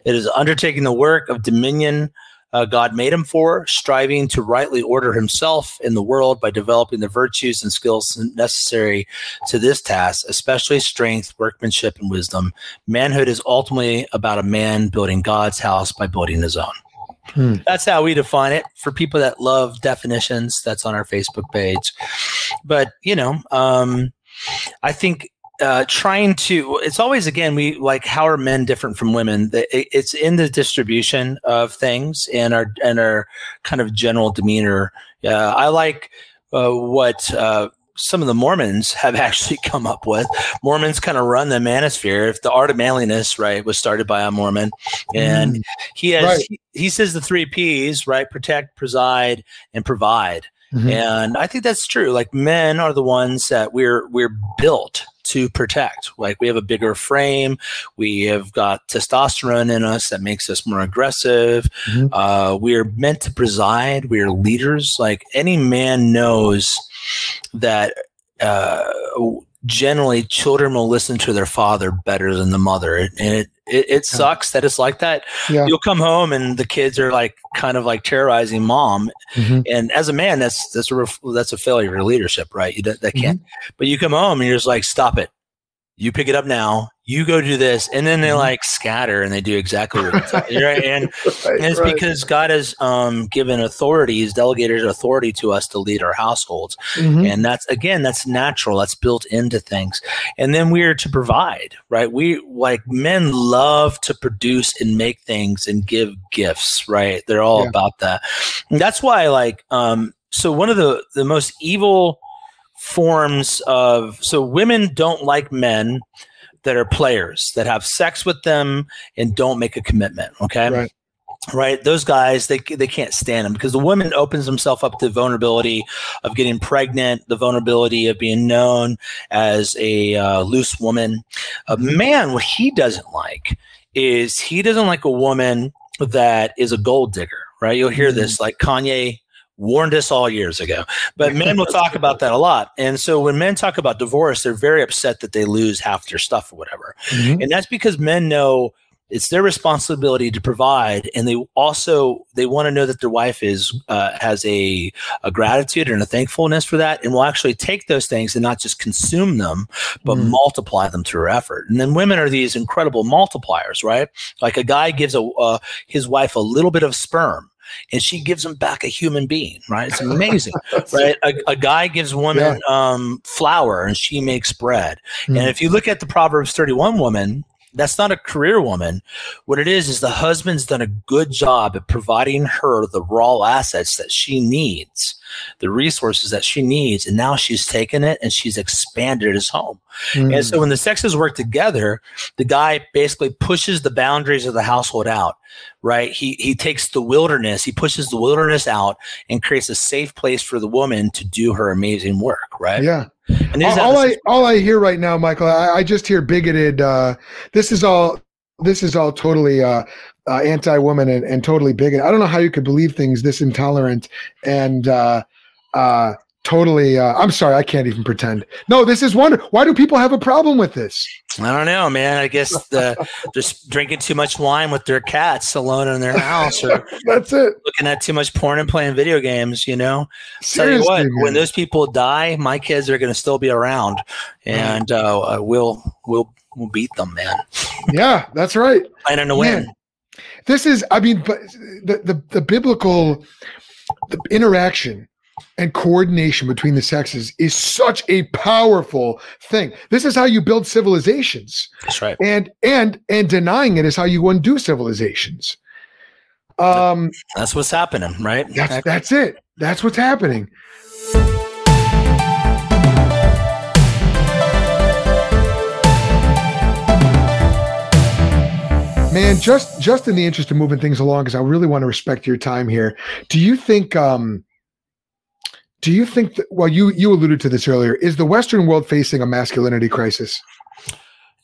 Speaker 3: It is undertaking the work of dominion uh, God made him for, striving to rightly order himself in the world by developing the virtues and skills necessary to this task, especially strength, workmanship, and wisdom. Manhood is ultimately about a man building God's house by building his own. Hmm. That's how we define it for people that love definitions. That's on our Facebook page. But, you know, um, I think uh, trying to it's always again we like how are men different from women it's in the distribution of things and our and our kind of general demeanor uh, i like uh, what uh, some of the Mormons have actually come up with. Mormons kind of run the manosphere. If the art of manliness, right, was started by a Mormon, and mm, he has right. he, he, says the three P's, right, protect, preside, and provide. Mm-hmm. And I think that's true. Like men are the ones that we're we're built to protect. Like we have a bigger frame, we have got testosterone in us that makes us more aggressive. Mm-hmm. Uh, we are meant to preside. We are leaders. Like any man knows that. Uh, generally children will listen to their father better than the mother. And it it, it sucks that it's like that. Yeah. you'll come home and the kids are like kind of like terrorizing mom. Mm-hmm. and as a man that's that's a ref- that's a failure of leadership right? You that can't mm-hmm. but you come home and you're just like stop it. You pick it up now you go do this and then they mm-hmm. like scatter and they do exactly what it's right? and, right, and it's right. because god has um, given authorities delegated authority to us to lead our households mm-hmm. and that's again that's natural that's built into things and then we're to provide right we like men love to produce and make things and give gifts right they're all yeah. about that and that's why like um so one of the the most evil forms of so women don't like men that are players that have sex with them and don't make a commitment. Okay. Right. Right, those guys they they can't stand them because the woman opens himself up to vulnerability of getting pregnant, the vulnerability of being known as a uh, loose woman. A man, what he doesn't like is he doesn't like a woman that is a gold digger. Right, you'll hear this mm-hmm. like Kanye warned us all years ago. But men will talk about that a lot. And so when men talk about divorce, they're very upset that they lose half their stuff or whatever. Mm-hmm. And that's because men know it's their responsibility to provide and they also they want to know that their wife is uh, has a, a gratitude and a thankfulness for that and will actually take those things and not just consume them but mm. multiply them through effort and then women are these incredible multipliers right like a guy gives a uh, his wife a little bit of sperm and she gives him back a human being, right? It's amazing, right? A, a, guy gives woman yeah. um, flour and she makes bread. Mm. And if you look at the Proverbs 31 woman, that's not a career woman. What it is is the husband's done a good job at providing her the raw assets that she needs the resources that she needs. And now she's taken it and she's expanded his home. Mm. And so when the sexes work together, the guy basically pushes the boundaries of the household out, right? He, he takes the wilderness, he pushes the wilderness out and creates a safe place for the woman to do her amazing work, right?
Speaker 1: Yeah. And all, all I all I hear right now, Michael, I, I just hear bigoted. Uh, this is all. This is all totally uh, uh, anti-woman and, and totally bigoted. I don't know how you could believe things this intolerant and uh, uh, totally uh, i'm sorry i can't even pretend. No this is wonder why do people have a problem with this?
Speaker 3: I don't know man. I guess the just drinking too much wine with their cats alone in their house or
Speaker 1: that's it.
Speaker 3: looking at too much porn and playing video games you know? Seriously, tell you what man. when those people die my kids are going to still be around and uh, we'll we'll we'll beat them man.
Speaker 1: Yeah that's right.
Speaker 3: Planning to win
Speaker 1: this is i mean but the the, the biblical the interaction and coordination between the sexes is such a powerful thing. This is how you build civilizations.
Speaker 3: That's right.
Speaker 1: And and and denying it is how you undo civilizations. Um
Speaker 3: that's what's happening, right?
Speaker 1: That's that's it. That's what's happening. Man, just just in the interest of moving things along, because I really want to respect your time here. Do you think um do you think that, well, you, you alluded to this earlier, is the Western world facing a masculinity crisis?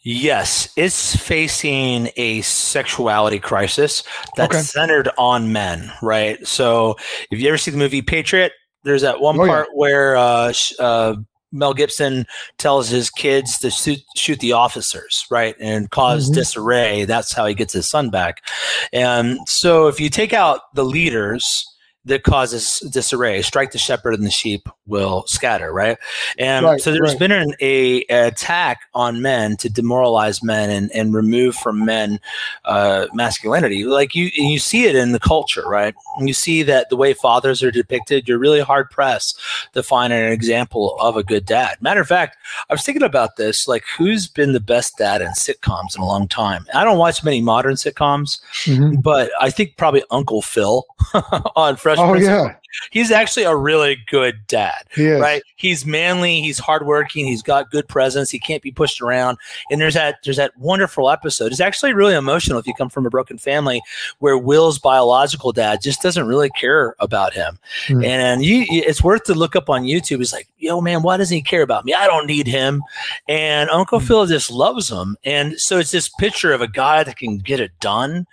Speaker 3: Yes, it's facing a sexuality crisis that's okay. centered on men, right? So, if you ever see the movie Patriot, there's that one oh, part yeah. where uh, uh, Mel Gibson tells his kids to shoot, shoot the officers, right, and because mm-hmm. disarray. That's how he gets his son back. And so, if you take out the leaders, that causes disarray. Strike the shepherd and the sheep will scatter, right? And right, so there's right. been an a, attack on men to demoralize men and, and remove from men uh, masculinity. Like you you see it in the culture, right? And you see that the way fathers are depicted, you're really hard pressed to find an example of a good dad. Matter of fact, I was thinking about this, like who's been the best dad in sitcoms in a long time? I don't watch many modern sitcoms, mm-hmm. but I think probably Uncle Phil on Fresh
Speaker 1: oh, yeah.
Speaker 3: He's actually a really good dad, he right? He's manly, he's hardworking, he's got good presence, he can't be pushed around. And there's that there's that wonderful episode. It's actually really emotional if you come from a broken family where Will's biological dad just doesn't really care about him. Mm. And you, it's worth to look up on YouTube. He's like, yo, man, why doesn't he care about me? I don't need him. And Uncle mm. Phil just loves him. And so it's this picture of a guy that can get it done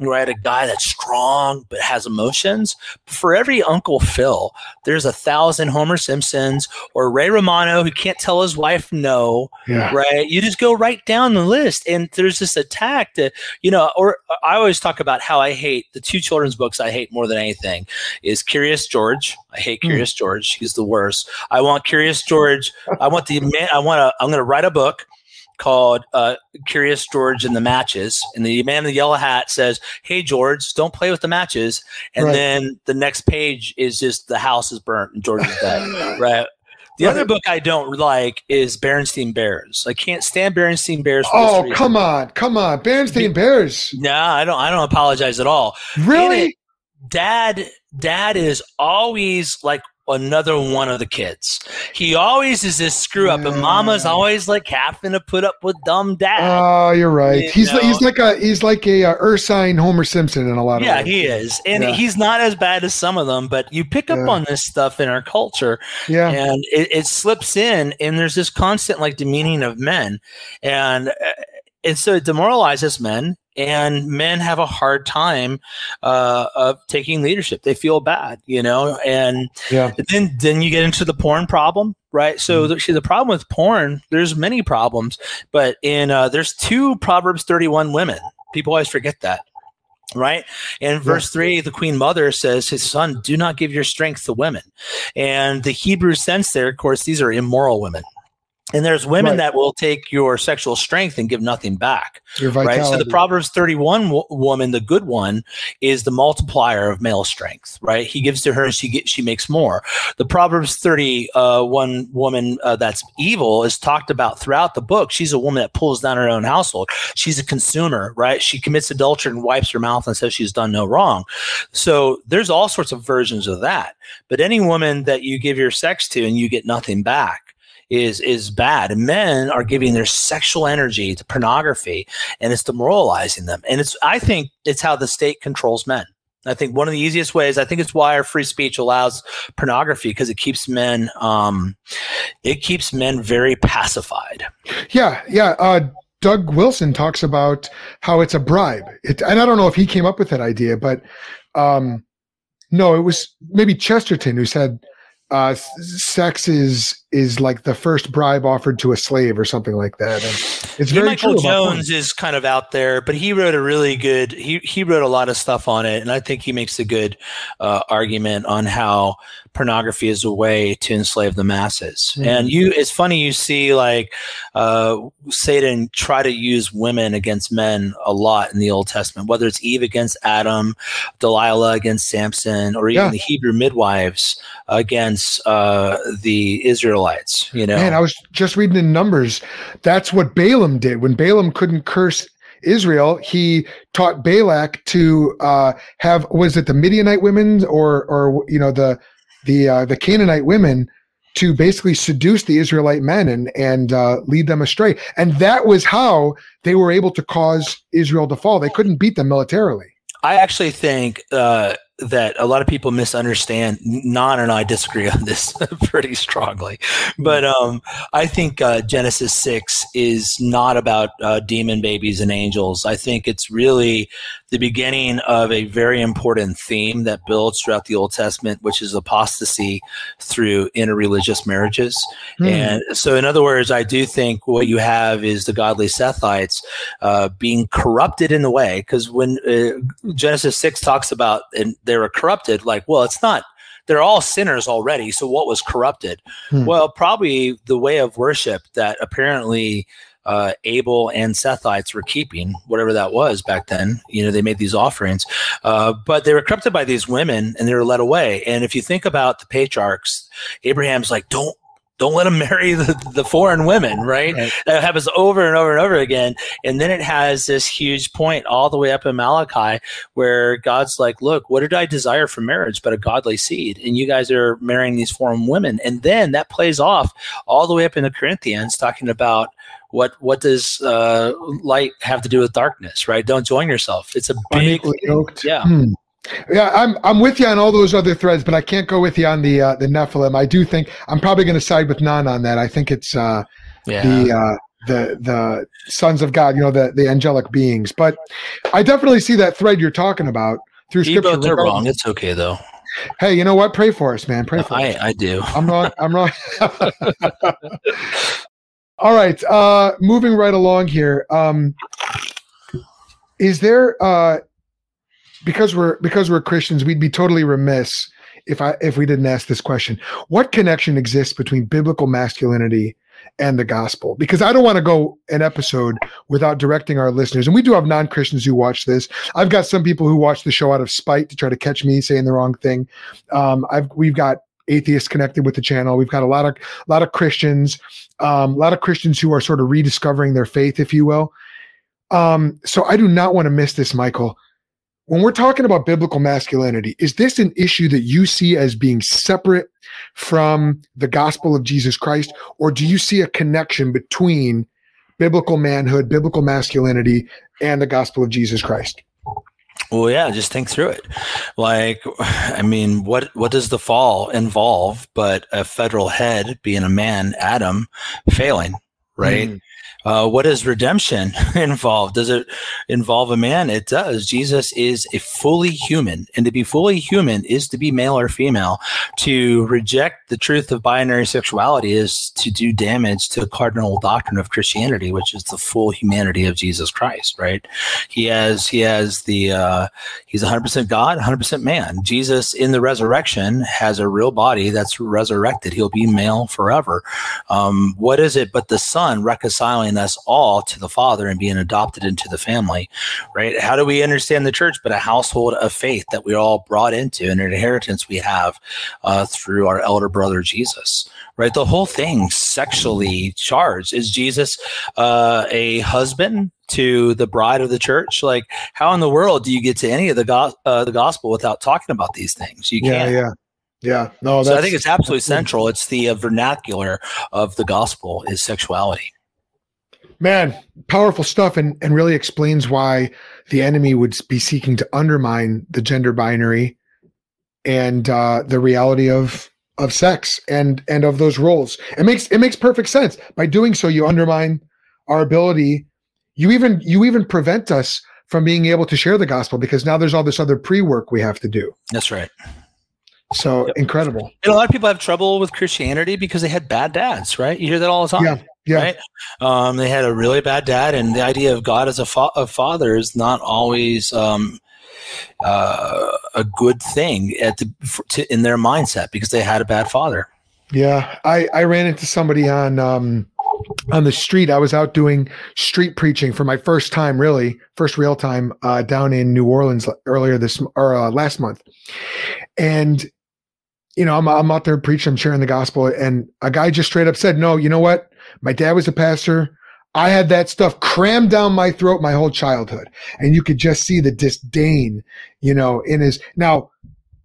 Speaker 3: right? A guy that's strong but has emotions. For every Uncle Phil, there's a thousand Homer Simpsons or Ray Romano who can't tell his wife no, yeah. right? You just go right down the list, and there's this attack that you know. Or I always talk about how I hate the two children's books I hate more than anything is Curious George. I hate hmm. Curious mm. George. He's the worst. I want Curious George. I want the man. I want to. I'm going to write a book called uh, Curious George and the Matches. And the man in the yellow hat says, Hey, George, don't play with the matches. And right. then the next page is just the house is burnt and George is dead. right. The right. other book I don't like is Berenstain Bears. I can't stand Berenstain Bears.
Speaker 1: oh, come on, come on, Berenstain Bears.
Speaker 3: No, I don't. I don't apologize at all.
Speaker 1: Really,
Speaker 3: it, Dad. Dad is always like another one of the kids. He always is this screw up, and Mama's always like having to put up with dumb dad.
Speaker 1: Oh, you're right. You he's know? he's like a he's like a uh, Ursine Homer Simpson in a lot of
Speaker 3: yeah,
Speaker 1: ways.
Speaker 3: he is, and yeah. he's not as bad as some of them. But you pick up yeah. on this stuff in our culture,
Speaker 1: yeah,
Speaker 3: and it, it slips in, and there's this constant like demeaning of men, and uh, and so it demoralizes men and men have a hard time uh, of taking leadership. They feel bad, you know, and yeah. then then you get into the porn problem, right? So mm-hmm. the, the problem with porn, there's many problems, but in uh, there's two Proverbs 31 women. People always forget that. Right. And verse three, the queen mother says, His son, do not give your strength to women. And the Hebrew sense there, of course, these are immoral women and there's women right. that will take your sexual strength and give nothing back. Right. So the Proverbs 31 w- woman, the good one, is the multiplier of male strength. Right. He gives to her, she gets, she makes more. The Proverbs 31 uh, woman uh, that's evil is talked about throughout the book. She's a woman that pulls down her own household. She's a consumer. Right. She commits adultery and wipes her mouth and says she's done no wrong. So there's all sorts of versions of that. But any woman that you give your sex to and you get nothing back is is bad. Men are giving their sexual energy to pornography and it's demoralizing them. And it's I think it's how the state controls men. I think one of the easiest ways, I think it's why our free speech allows pornography because it keeps men, um, it keeps men very pacified.
Speaker 1: Yeah, yeah. Uh, Doug Wilson talks about how it's a bribe, it, and I don't know if he came up with that idea, but um, no, it was maybe Chesterton who said uh, sex is is like the first bribe offered to a slave or something like that. And
Speaker 3: it's very Michael Jones is kind of out there, but he wrote a really good he he wrote a lot of stuff on it, and I think he makes a good uh, argument on how pornography is a way to enslave the masses. Mm-hmm. And you, it's funny you see like uh, Satan try to use women against men a lot in the Old Testament, whether it's Eve against Adam, Delilah against Samson, or even yeah. the Hebrew midwives against uh, the Israelites. You know,
Speaker 1: man, I was just reading in Numbers. That's what Balaam did when Balaam couldn't curse Israel, he taught Balak to uh, have was it the Midianite women or or you know the the uh, the Canaanite women to basically seduce the Israelite men and and uh, lead them astray, and that was how they were able to cause Israel to fall. They couldn't beat them militarily.
Speaker 3: I actually think uh, that a lot of people misunderstand. Bnonn and I disagree on this pretty strongly, but um, I think uh, Genesis six is not about uh, demon babies and angels. I think it's really the beginning of a very important theme that builds throughout the Old Testament, which is apostasy through interreligious marriages. Hmm. And so, in other words, I do think what you have is the godly Sethites uh, being corrupted in the way, because when uh, Genesis six talks about and they were corrupted. Like, well, it's not they're all sinners already. So what was corrupted? Hmm. Well, probably the way of worship that apparently uh, Abel and Sethites were keeping, whatever that was back then. You know, they made these offerings, uh, but they were corrupted by these women and they were led away. And if you think about the patriarchs, Abraham's like, don't don't let them marry the, the foreign women, right? right? That happens over and over and over again. And then it has this huge point all the way up in Malachi where God's like, look, what did I desire for marriage but a godly seed? And you guys are marrying these foreign women. And then that plays off all the way up in the Corinthians talking about what what does uh, light have to do with darkness, right? Don't join yourself. It's a big, yeah. Hmm.
Speaker 1: Yeah, I'm I'm with you on all those other threads, but I can't go with you on the uh, the Nephilim. I do think I'm probably going to side with Bnonn on that. I think it's uh, yeah. the uh, the the sons of God, you know, the the angelic beings. But I definitely see that thread you're talking about through you scripture.
Speaker 3: Both are wrong. It's okay though.
Speaker 1: Hey, you know what? Pray for us, man. Pray for
Speaker 3: I,
Speaker 1: us.
Speaker 3: I do.
Speaker 1: I'm wrong. I'm wrong. all right. Uh, moving right along here. Um, is there uh because we're because we're Christians, we'd be totally remiss if I if we didn't ask this question. What connection exists between biblical masculinity and the gospel? Because I don't want to go an episode without directing our listeners. And we do have non-Christians who watch this. I've got some people who watch the show out of spite to try to catch me saying the wrong thing. Um, I've we've got atheists connected with the channel. We've got a lot of a lot of Christians, um, a lot of Christians who are sort of rediscovering their faith, if you will. Um, so I do not want to miss this, Michael when we're talking about biblical masculinity, is this an issue that you see as being separate from the gospel of Jesus Christ? Or do you see a connection between biblical manhood, biblical masculinity, and the gospel of Jesus Christ?
Speaker 3: Well, yeah, just think through it. Like, I mean, what what does the fall involve but a federal head being a man, Adam, failing? right? Mm. Uh, what is redemption involved? Does it involve a man? It does. Jesus is a fully human, and to be fully human is to be male or female. To reject the truth of binary sexuality is to do damage to the cardinal doctrine of Christianity, which is the full humanity of Jesus Christ. Right? He has he has the uh, he's 100 percent God, 100 percent man. Jesus in the resurrection has a real body that's resurrected. He'll be male forever. Um, what is it but the Son reconciling us all to the Father and being adopted into the family, right? How do we understand the church but a household of faith that we're all brought into and an inheritance we have uh, through our elder brother Jesus, right? The whole thing sexually charged. Is Jesus uh, a husband? to the bride of the church like how in the world do you get to any of the go- uh, the gospel without talking about these things you
Speaker 1: can't yeah yeah no
Speaker 3: so i think it's absolutely central it's the uh, vernacular of the gospel is sexuality
Speaker 1: Man, powerful stuff, and and really explains why the enemy would be seeking to undermine the gender binary and uh, the reality of of sex and and of those roles. It makes it makes perfect sense. By doing so, you undermine our ability. You even you even prevent us from being able to share the gospel because now there's all this other pre work we have to do.
Speaker 3: That's right.
Speaker 1: So yep. incredible.
Speaker 3: And a lot of people have trouble with Christianity because they had bad dads, right? You hear that all the time.
Speaker 1: Yeah. Yeah.
Speaker 3: Right? Um, they had a really bad dad, and the idea of God as a, fa- a father is not always um, uh, a good thing at the, for, to, in their mindset because they had a bad father.
Speaker 1: Yeah, I, I ran into somebody on um, on the street. I was out doing street preaching for my first time, really first real time, uh, down in New Orleans earlier this or uh, last month, and you know I'm I'm out there preaching, I'm sharing the gospel, and a guy just straight up said, "No, you know what? My dad was a pastor. I had that stuff crammed down my throat my whole childhood. And you could just see the disdain, you know, in his. Now,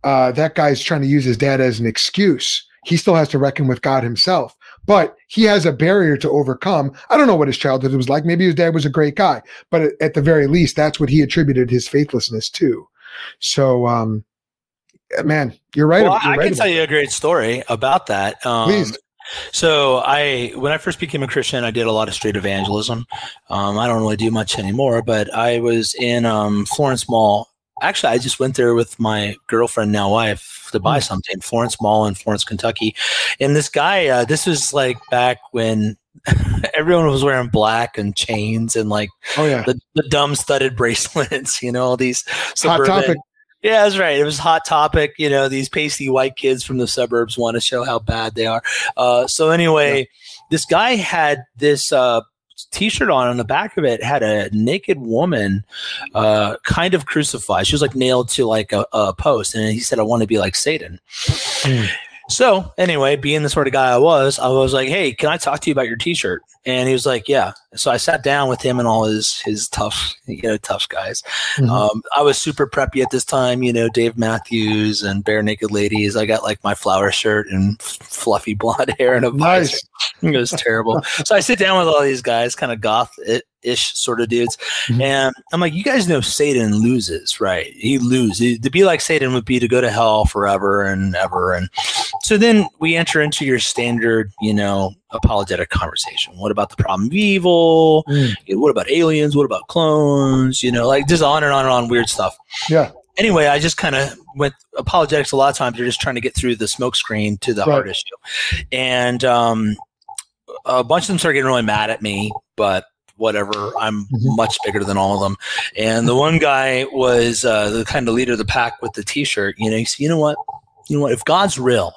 Speaker 1: uh, that guy's trying to use his dad as an excuse. He still has to reckon with God himself, but he has a barrier to overcome. I don't know what his childhood was like. Maybe his dad was a great guy, but at the very least, that's what he attributed his faithlessness to. So, um, man, you're right.
Speaker 3: Well,
Speaker 1: you're
Speaker 3: I
Speaker 1: right
Speaker 3: can tell you a great story about that. Um, Please. So I, when I first became a Christian, I did a lot of street evangelism. Um, I don't really do much anymore, but I was in um, Florence Mall. Actually, I just went there with my girlfriend, now wife, to buy hmm. something. Florence Mall in Florence, Kentucky, and this guy. Uh, this was like back when everyone was wearing black and chains and like
Speaker 1: oh yeah
Speaker 3: the, the dumb studded bracelets you know all these suburban,
Speaker 1: hot topic
Speaker 3: yeah, that's right. It was hot topic. You know, these pasty white kids from the suburbs want to show how bad they are. Uh, so anyway, yeah. this guy had this uh, t-shirt on. On the back of it had a naked woman, uh, kind of crucified. She was like nailed to like a, a post, and he said, "I want to be like Satan." So anyway, being the sort of guy I was, I was like, "Hey, can I talk to you about your T-shirt?" And he was like, "Yeah." So I sat down with him and all his his tough, you know, tough guys. Mm-hmm. Um, I was super preppy at this time, you know, Dave Matthews and Barenaked Ladies. I got like my flower shirt and f- fluffy blonde hair and a
Speaker 1: nice.
Speaker 3: It was terrible. so I sit down with all these guys, kind of goth ish sort of dudes. Mm-hmm. And I'm like, you guys know Satan loses, right? He loses. To be like Satan would be to go to hell forever and ever. And so then we enter into your standard, you know, apologetic conversation. What about the problem of evil? Mm. what about aliens? What about clones? You know, like just on and on and on weird stuff.
Speaker 1: Yeah.
Speaker 3: Anyway, I just kind of went apologetics. A lot of times you're just trying to get through the smoke screen to the right. hard issue. And um, a bunch of them started getting really mad at me, but whatever. I'm mm-hmm. much bigger than all of them. And the one guy was uh, the kind of leader of the pack with the T-shirt. You know, he said, "You know what? You know what? If God's real,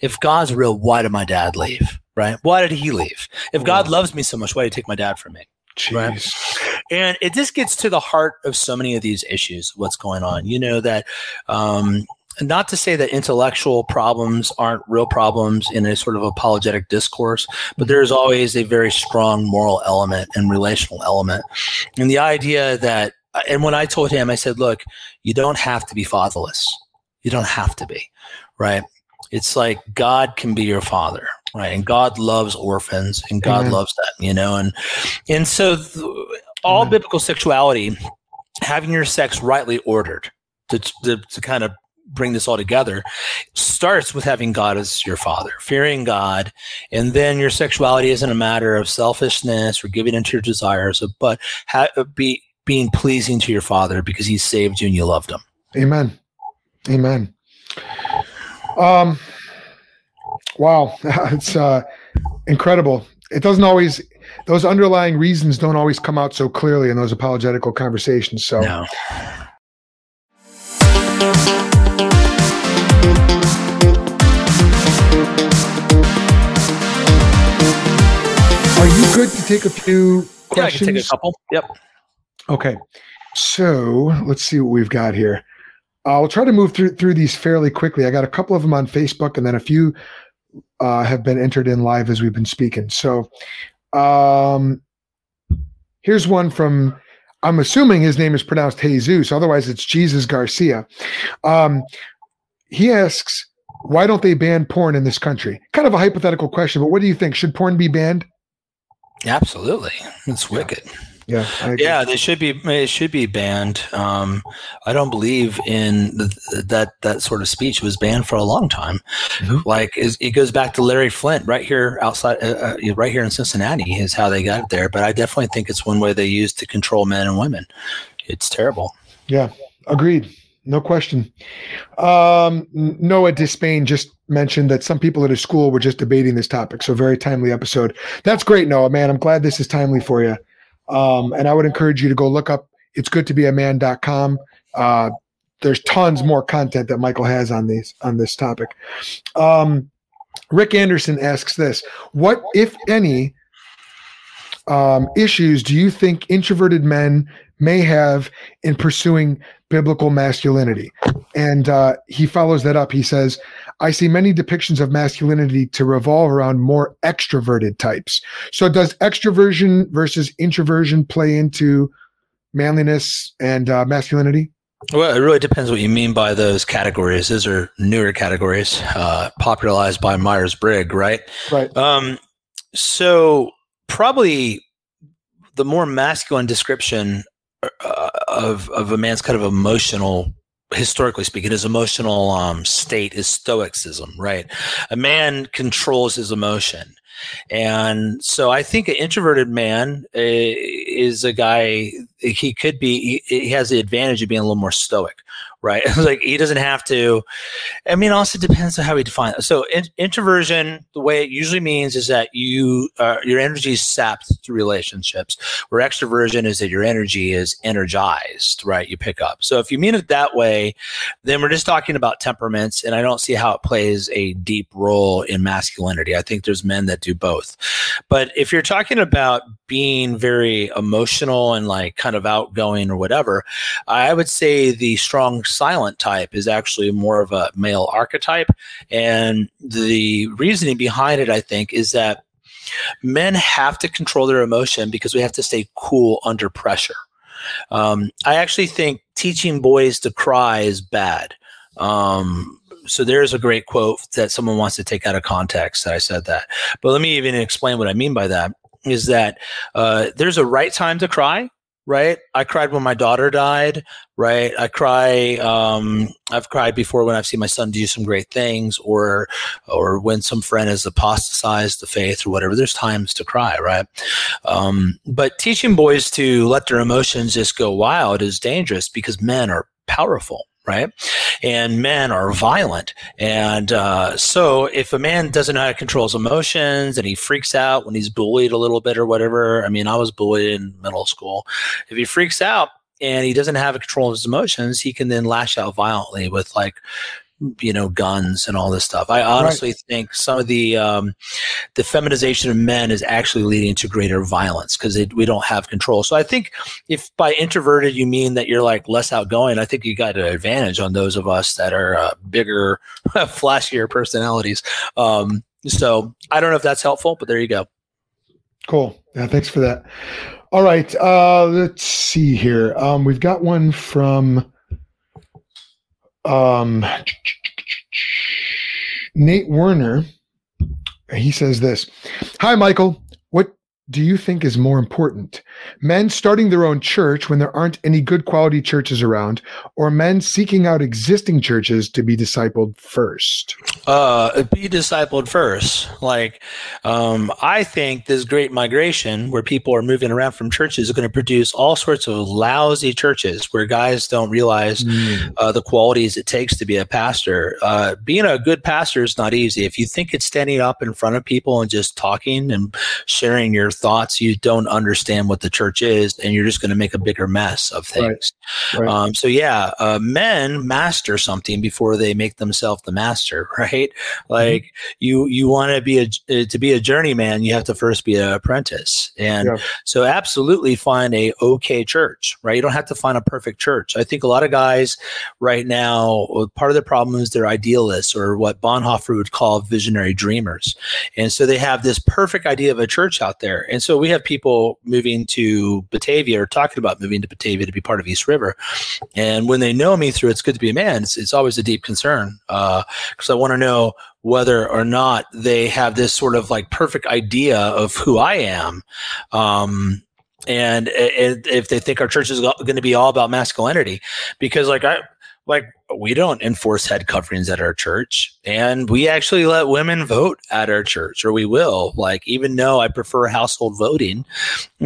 Speaker 3: if God's real, why did my dad leave? Right? Why did he leave? If God loves me so much, why did he take my dad from me?"
Speaker 1: Jeez. Right?
Speaker 3: And it just gets to the heart of so many of these issues. What's going on? You know that um, not to say that intellectual problems aren't real problems in a sort of apologetic discourse, but mm-hmm. there's always a very strong moral element and relational element. And the idea that, and when I told him, I said, look, you don't have to be fatherless. You don't have to be, right? It's like God can be your father, right? And God loves orphans and God mm-hmm. loves them, you know? And, and so th- all mm-hmm. biblical sexuality, having your sex rightly ordered, to, to, to, kind of bring this all together starts with having God as your father, fearing God, and then your sexuality isn't a matter of selfishness or giving into your desires, but ha- be being pleasing to your father because he saved you and you loved him.
Speaker 1: Amen. Amen. Um, wow, it's uh, incredible. It doesn't always; those underlying reasons don't always come out so clearly in those apologetical conversations. So,
Speaker 3: No.
Speaker 1: Good to take a few
Speaker 3: Yeah, I
Speaker 1: questions?
Speaker 3: can take a couple. Yep.
Speaker 1: Okay, so let's see what we've got here. I'll try to move through through these fairly quickly. I got a couple of them on Facebook, and then a few uh, have been entered in live as we've been speaking. So, um, here's one from. I'm assuming his name is pronounced Jesus. Otherwise, it's Jesus Garcia. Um, he asks, "Why don't they ban porn in this country?" Kind of a hypothetical question, but what do you think? Should porn be banned?
Speaker 3: Absolutely. It's wicked.
Speaker 1: Yeah, I agree.
Speaker 3: Yeah, they should be. It should be banned. Um, I don't believe in the, that. That sort of speech was banned for a long time.
Speaker 1: Mhm.
Speaker 3: Like is- it goes back to Larry Flynt, right here outside, uh, uh, right here in Cincinnati, is how they got it there. But I definitely think it's one way they use to control men and women. It's terrible.
Speaker 1: Yeah, agreed. No question. Um, Noah Despain just mentioned that some people at his school were just debating this topic. So, very timely episode. That's great, Noah, man. I'm glad this is timely for you. Um, and I would encourage you to go look up it's good to be a man.com. Uh, there's tons more content that Michael has on these on this topic. Um, Rick Anderson asks this What, if any, um, issues do you think introverted men may have in pursuing biblical masculinity? And uh, he follows that up. He says, I see many depictions of masculinity to revolve around more extroverted types. So, does extroversion versus introversion play into manliness and uh, masculinity?
Speaker 3: Well, it really depends what you mean by those categories. Those are newer categories, uh, popularized by Myers Briggs, right?
Speaker 1: Right.
Speaker 3: Um, so probably the more masculine description uh, of of a man's kind of emotional, historically speaking, his emotional um, state is stoicism, right? A man controls his emotion. And so I think an introverted man uh, is a guy, he could be, he, he has the advantage of being a little more stoic, right? like he doesn't have to, I mean, also depends on how we define it. So in, introversion, the way it usually means is that you, uh, your energy is sapped through relationships, where extroversion is that your energy is energized, right? You pick up. So if you mean it that way, then we're just talking about temperaments, and I don't see how it plays a deep role in masculinity. I think there's men that do both. But if you're talking about being very emotional and like kind of outgoing or whatever, I would say the strong silent type is actually more of a male archetype. And the reasoning behind it, I think, is that men have to control their emotion because we have to stay cool under pressure. Um, I actually think teaching boys to cry is bad. Um, so there's a great quote that someone wants to take out of context that I said that. But let me even explain what I mean by that is that uh, there's a right time to cry, right? I cried when my daughter died, right? I cry. Um, I've cried before when I've seen my son do some great things, or or when some friend has apostatized the faith or whatever. There's times to cry, right? Um, but teaching boys to let their emotions just go wild is dangerous because men are powerful right? And men are violent. And uh, so if a man doesn't know how to control his emotions and he freaks out when he's bullied a little bit or whatever, I mean, I was bullied in middle school. If he freaks out and he doesn't have a control of his emotions, he can then lash out violently with like, you know, guns and all this stuff. I honestly right. think some of the um, the feminization of men is actually leading to greater violence because we don't have control. So I think if by introverted you mean that you're like less outgoing, I think you got an advantage on those of us that are uh, bigger, flashier personalities. Um, so I don't know if that's helpful, but there you go.
Speaker 1: Cool. Yeah, thanks for that. All right, uh, let's see here. Um, we've got one from. Um, Nate Werner, he says this Hi, Michael. What do you think is more important? Men starting their own church when there aren't any good quality churches around, or men seeking out existing churches to be discipled first?
Speaker 3: Uh, be discipled first. Like, um, I think this great migration where people are moving around from churches is going to produce all sorts of lousy churches where guys don't realize mm. uh, the qualities it takes to be a pastor. Uh, being a good pastor is not easy. If you think it's standing up in front of people and just talking and sharing your thoughts, you don't understand what the church is, and you're just going to make a bigger mess of things. Right. Right. Um, so yeah, uh, men master something before they make themselves the master, right? Like mm-hmm. you you want to be a uh, to be a journeyman, you have to first be an apprentice, and yeah. so absolutely find a okay church, right? You don't have to find a perfect church. I think a lot of guys right now, part of the problem is they're idealists or what Bonhoeffer would call visionary dreamers, and so they have this perfect idea of a church out there, and so we have people moving to Batavia or talking about moving to Batavia to be part of East River. And when they know me through It's Good to Be a Man, it's, it's always a deep concern because uh, I want to know whether or not they have this sort of like perfect idea of who I am. Um, and if they think our church is going to be all about masculinity, because like I, like we don't enforce head coverings at our church and we actually let women vote at our church or we will. Like even though i prefer household voting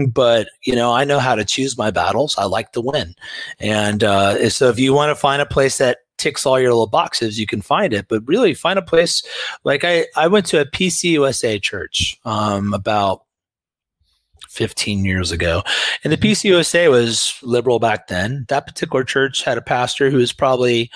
Speaker 3: but you know i know how to choose my battles. I like to win. And uh, so if you want to find a place that ticks all your little boxes you can find it. But really find a place like i i went to a pcusa church um, about 15 years ago. And the mm-hmm. PCUSA was liberal back then. That particular church had a pastor who was probably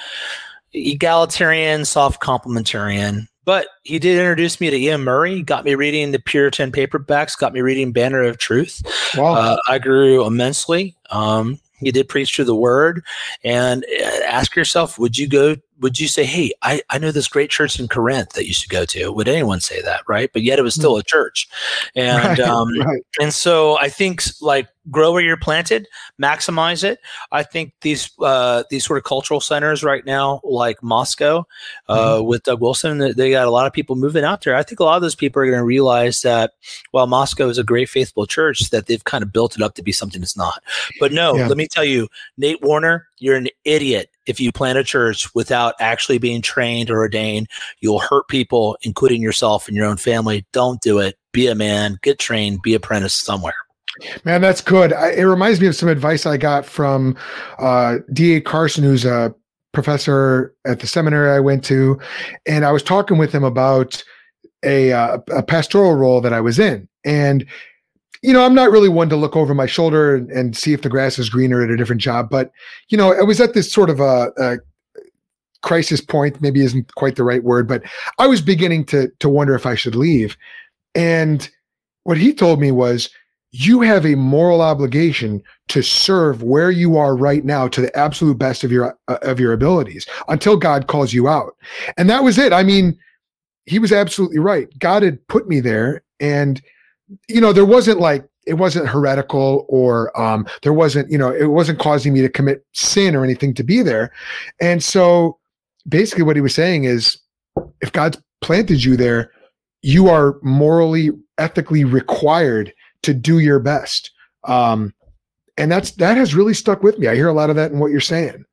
Speaker 3: egalitarian, soft complementarian. But he did introduce me to Iain Murray, got me reading the Puritan paperbacks, got me reading Banner of Truth. Wow. Uh, I grew immensely. Um, he did preach through the word. And uh, ask yourself, would you go would you say, hey, I, I know this great church in Corinth that you should go to? Would anyone say that, right? But yet it was still hmm. a church, and right, um, right. and so I think like grow where you're planted, maximize it. I think these uh, these sort of cultural centers right now, like Moscow, uh, mm-hmm. with Doug Wilson, they got a lot of people moving out there. I think a lot of those people are going to realize that while Moscow is a great faithful church, that they've kind of built it up to be something it's not. But no, yeah. let me tell you, Nate Warner, you're an idiot if you plant a church without actually being trained or ordained. You'll hurt people, including yourself and your own family. Don't do it. Be a man, get trained, be apprentice somewhere.
Speaker 1: Man, that's good. I, it reminds me of some advice I got from uh, D.A. Carson, who's a professor at the seminary I went to. And I was talking with him about a, uh, a pastoral role that I was in. And you know, I'm not really one to look over my shoulder and, and, see if the grass is greener at a different job. But, you know, I was at this sort of a, a, crisis point, maybe isn't quite the right word, but I was beginning to to wonder if I should leave. And what he told me was, you have a moral obligation to serve where you are right now to the absolute best of your uh, of your abilities until God calls you out. And that was it. I mean, he was absolutely right. God had put me there and you know, there wasn't like it wasn't heretical or um, there wasn't, you know, it wasn't causing me to commit sin or anything to be there. And so basically what he was saying is if God's planted you there, you are morally, ethically required to do your best. Um, and that's that has really stuck with me. I hear a lot of that in what you're saying.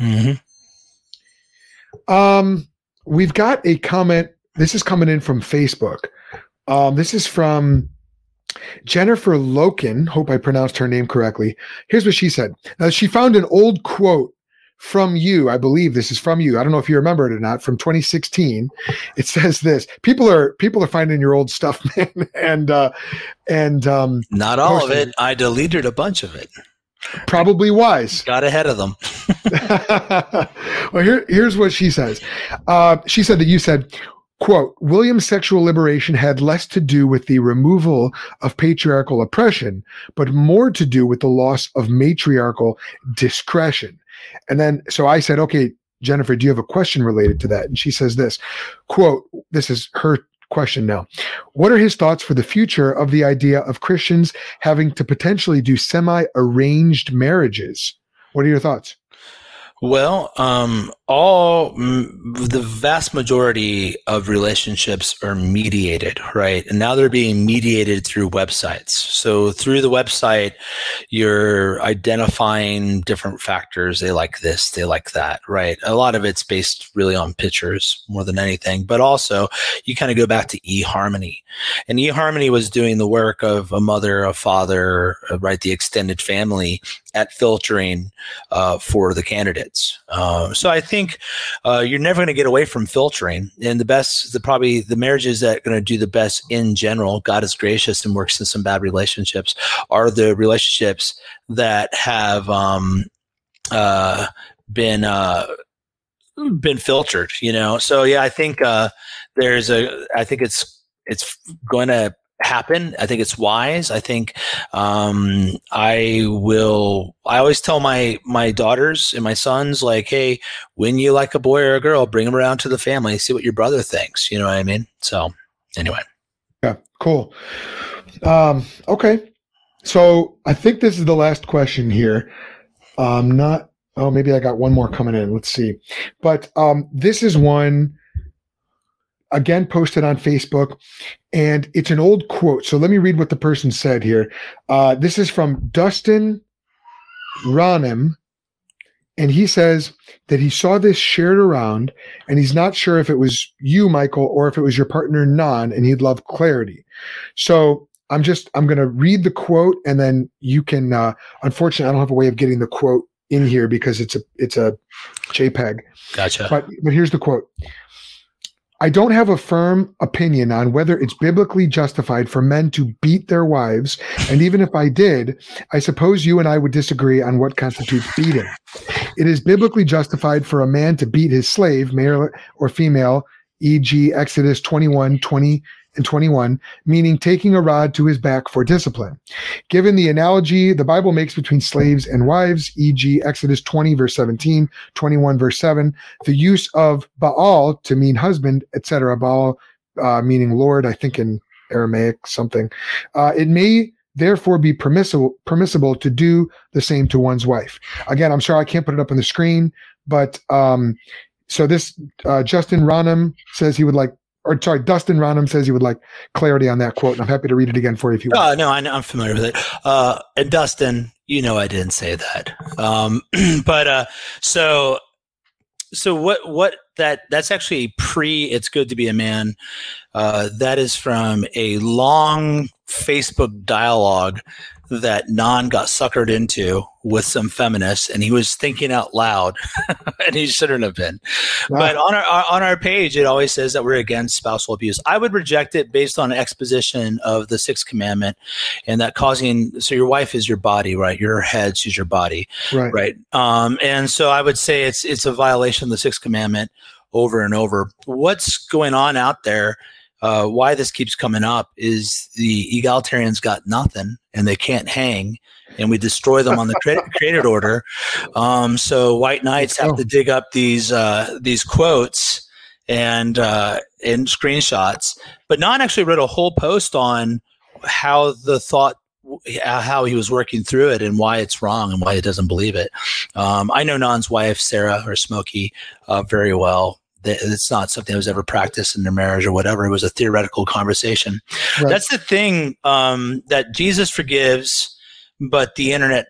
Speaker 1: Mm-hmm. Um, we've got a comment. This is coming in from Facebook. Um, this is from Jennifer Loken, hope I pronounced her name correctly. Here's what she said. Now, she found an old quote from you. I believe this is from you. I don't know if you remember it or not. From 2016, it says this: people are people are finding your old stuff, man, and uh, and um,
Speaker 3: not all of it. it. I deleted a bunch of it.
Speaker 1: Probably wise.
Speaker 3: Got ahead of them.
Speaker 1: well, here, here's what she says. Uh, she said that you said, Quote, William's sexual liberation had less to do with the removal of patriarchal oppression, but more to do with the loss of matriarchal discretion. And then, so I said, okay, Jennifer, do you have a question related to that? And she says this quote, this is her question now. What are his thoughts for the future of the idea of Christians having to potentially do semi arranged marriages? What are your thoughts?
Speaker 3: Well, um, all the vast majority of relationships are mediated right? And now they're being mediated through websites. So through the website you're identifying different factors. They like this they like that right? A lot of it's based really on pictures more than anything. But also you kind of go back to eharmony. And eharmony was doing the work of a mother a father uh, right the extended family at filtering uh, for the candidates. Uh, so I think uh, you're never going to get away from filtering. And the best, the probably the marriages that are going to do the best in general, God is gracious and works in some bad relationships, are the relationships that have um, uh, been uh, been filtered. You know, so yeah, I think uh, there's a. I think it's it's going to happen. I think it's wise. I think um, I will. I always tell my my daughters and my sons like, hey, when you like a boy or a girl, bring them around to the family, see what your brother thinks. You know what I mean? So anyway.
Speaker 1: Yeah. Cool. Um, okay. So I think this is the last question here. Um, not. Oh, maybe I got one more coming in. Let's see. But um, this is one again posted on Facebook, and it's an old quote. So let me read what the person said here. Uh, this is from Dustin Ronem, and he says that he saw this shared around, and he's not sure if it was you, Michael, or if it was your partner, Bnonn, and he'd love clarity. So I'm just I'm going to read the quote, and then you can. Uh, unfortunately, I don't have a way of getting the quote in here because it's a it's a JPEG.
Speaker 3: Gotcha.
Speaker 1: But but here's the quote. I don't have a firm opinion on whether it's biblically justified for men to beat their wives. And even if I did, I suppose you and I would disagree on what constitutes beating. It is biblically justified for a man to beat his slave, male or female, e.g., Exodus 21 20 and 21, meaning taking a rod to his back for discipline. Given the analogy the Bible makes between slaves and wives, e.g., Exodus 20, verse 17, 21, verse 7, the use of Baal to mean husband, etc., Baal uh, meaning Lord, I think in Aramaic something, uh, it may therefore be permissible permissible to do the same to one's wife. Again, I'm sorry I can't put it up on the screen, but um, so this uh, Justin Ronham says he would like or sorry, Dustin Ronham says he would like clarity on that quote, and I'm happy to read it again for you if you
Speaker 3: want. Uh, no, I, am familiar with it. Uh, and Dustin, you know, I didn't say that. Um, but uh, so, so what? What that? That's actually pre. It's good to be a man. Uh, that is from a long Facebook dialogue that Bnonn got suckered into with some feminists, and he was thinking out loud, and he shouldn't have been. Wow. But on our on our page, it always says that we're against spousal abuse. I would reject it based on exposition of the sixth commandment, and that causing so your wife is your body, right? Your head, she's your body, right? Right. Um, and so I would say it's it's a violation of the sixth commandment over and over. What's going on out there? Uh, why this keeps coming up is the egalitarians got nothing and they can't hang and we destroy them on the created order. Um, so white knights have to dig up these uh, these quotes and uh, and screenshots. But Bnonn actually wrote a whole post on how the thought how he was working through it and why it's wrong and why he doesn't believe it. Um, I know Bnonn's wife, Sarah or Smokey, uh, very well it's not something that was ever practiced in their marriage or whatever. It was a theoretical conversation. Right. That's the thing um, that Jesus forgives, but the internet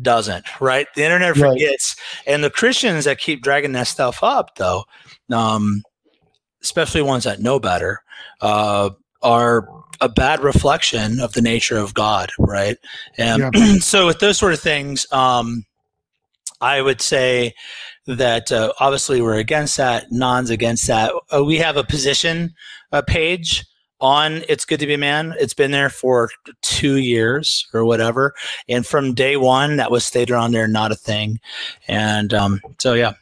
Speaker 3: doesn't, right? The internet forgets. Right. And the Christians that keep dragging that stuff up, though, um, especially ones that know better, uh, are a bad reflection of the nature of God, right? And yeah. so, with those sort of things, um, I would say that uh, obviously we're against that. Bnonn's against that. Uh, we have a position uh, page on It's Good to Be a Man. It's been there for two years or whatever. And from day one, that was stated on there, not a thing. And um, so, yeah.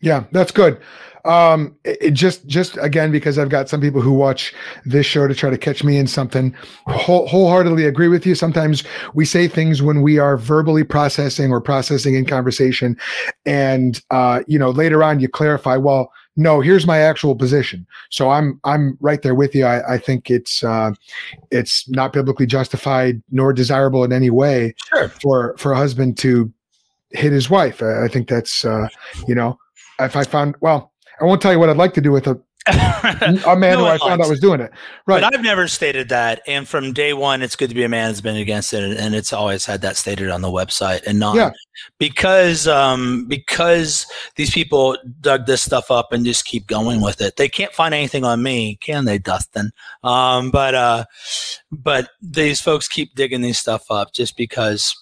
Speaker 1: Yeah, that's good. Um, it just, just again, because I've got some people who watch this show to try to catch me in something. Whole, wholeheartedly agree with you. Sometimes we say things when we are verbally processing or processing in conversation, and uh, you know, later on you clarify. Well, no, here's my actual position. So I'm, I'm right there with you. I, I think it's, uh, it's not biblically justified nor desirable in any way
Speaker 3: sure.
Speaker 1: for for a husband to hit his wife. I think that's, uh, you know if I found well, I won't tell you what I'd like to do with a a man
Speaker 3: No
Speaker 1: who I found out was doing it. Right.
Speaker 3: But I've never stated that. And from day one, it's good to be a man has been against it. And it's always had that stated on the website and not
Speaker 1: Yeah.
Speaker 3: because, um, because these people dug this stuff up and just keep going with it. They can't find anything on me, can they, Dustin? Um, but, uh, but these folks keep digging these stuff up just because,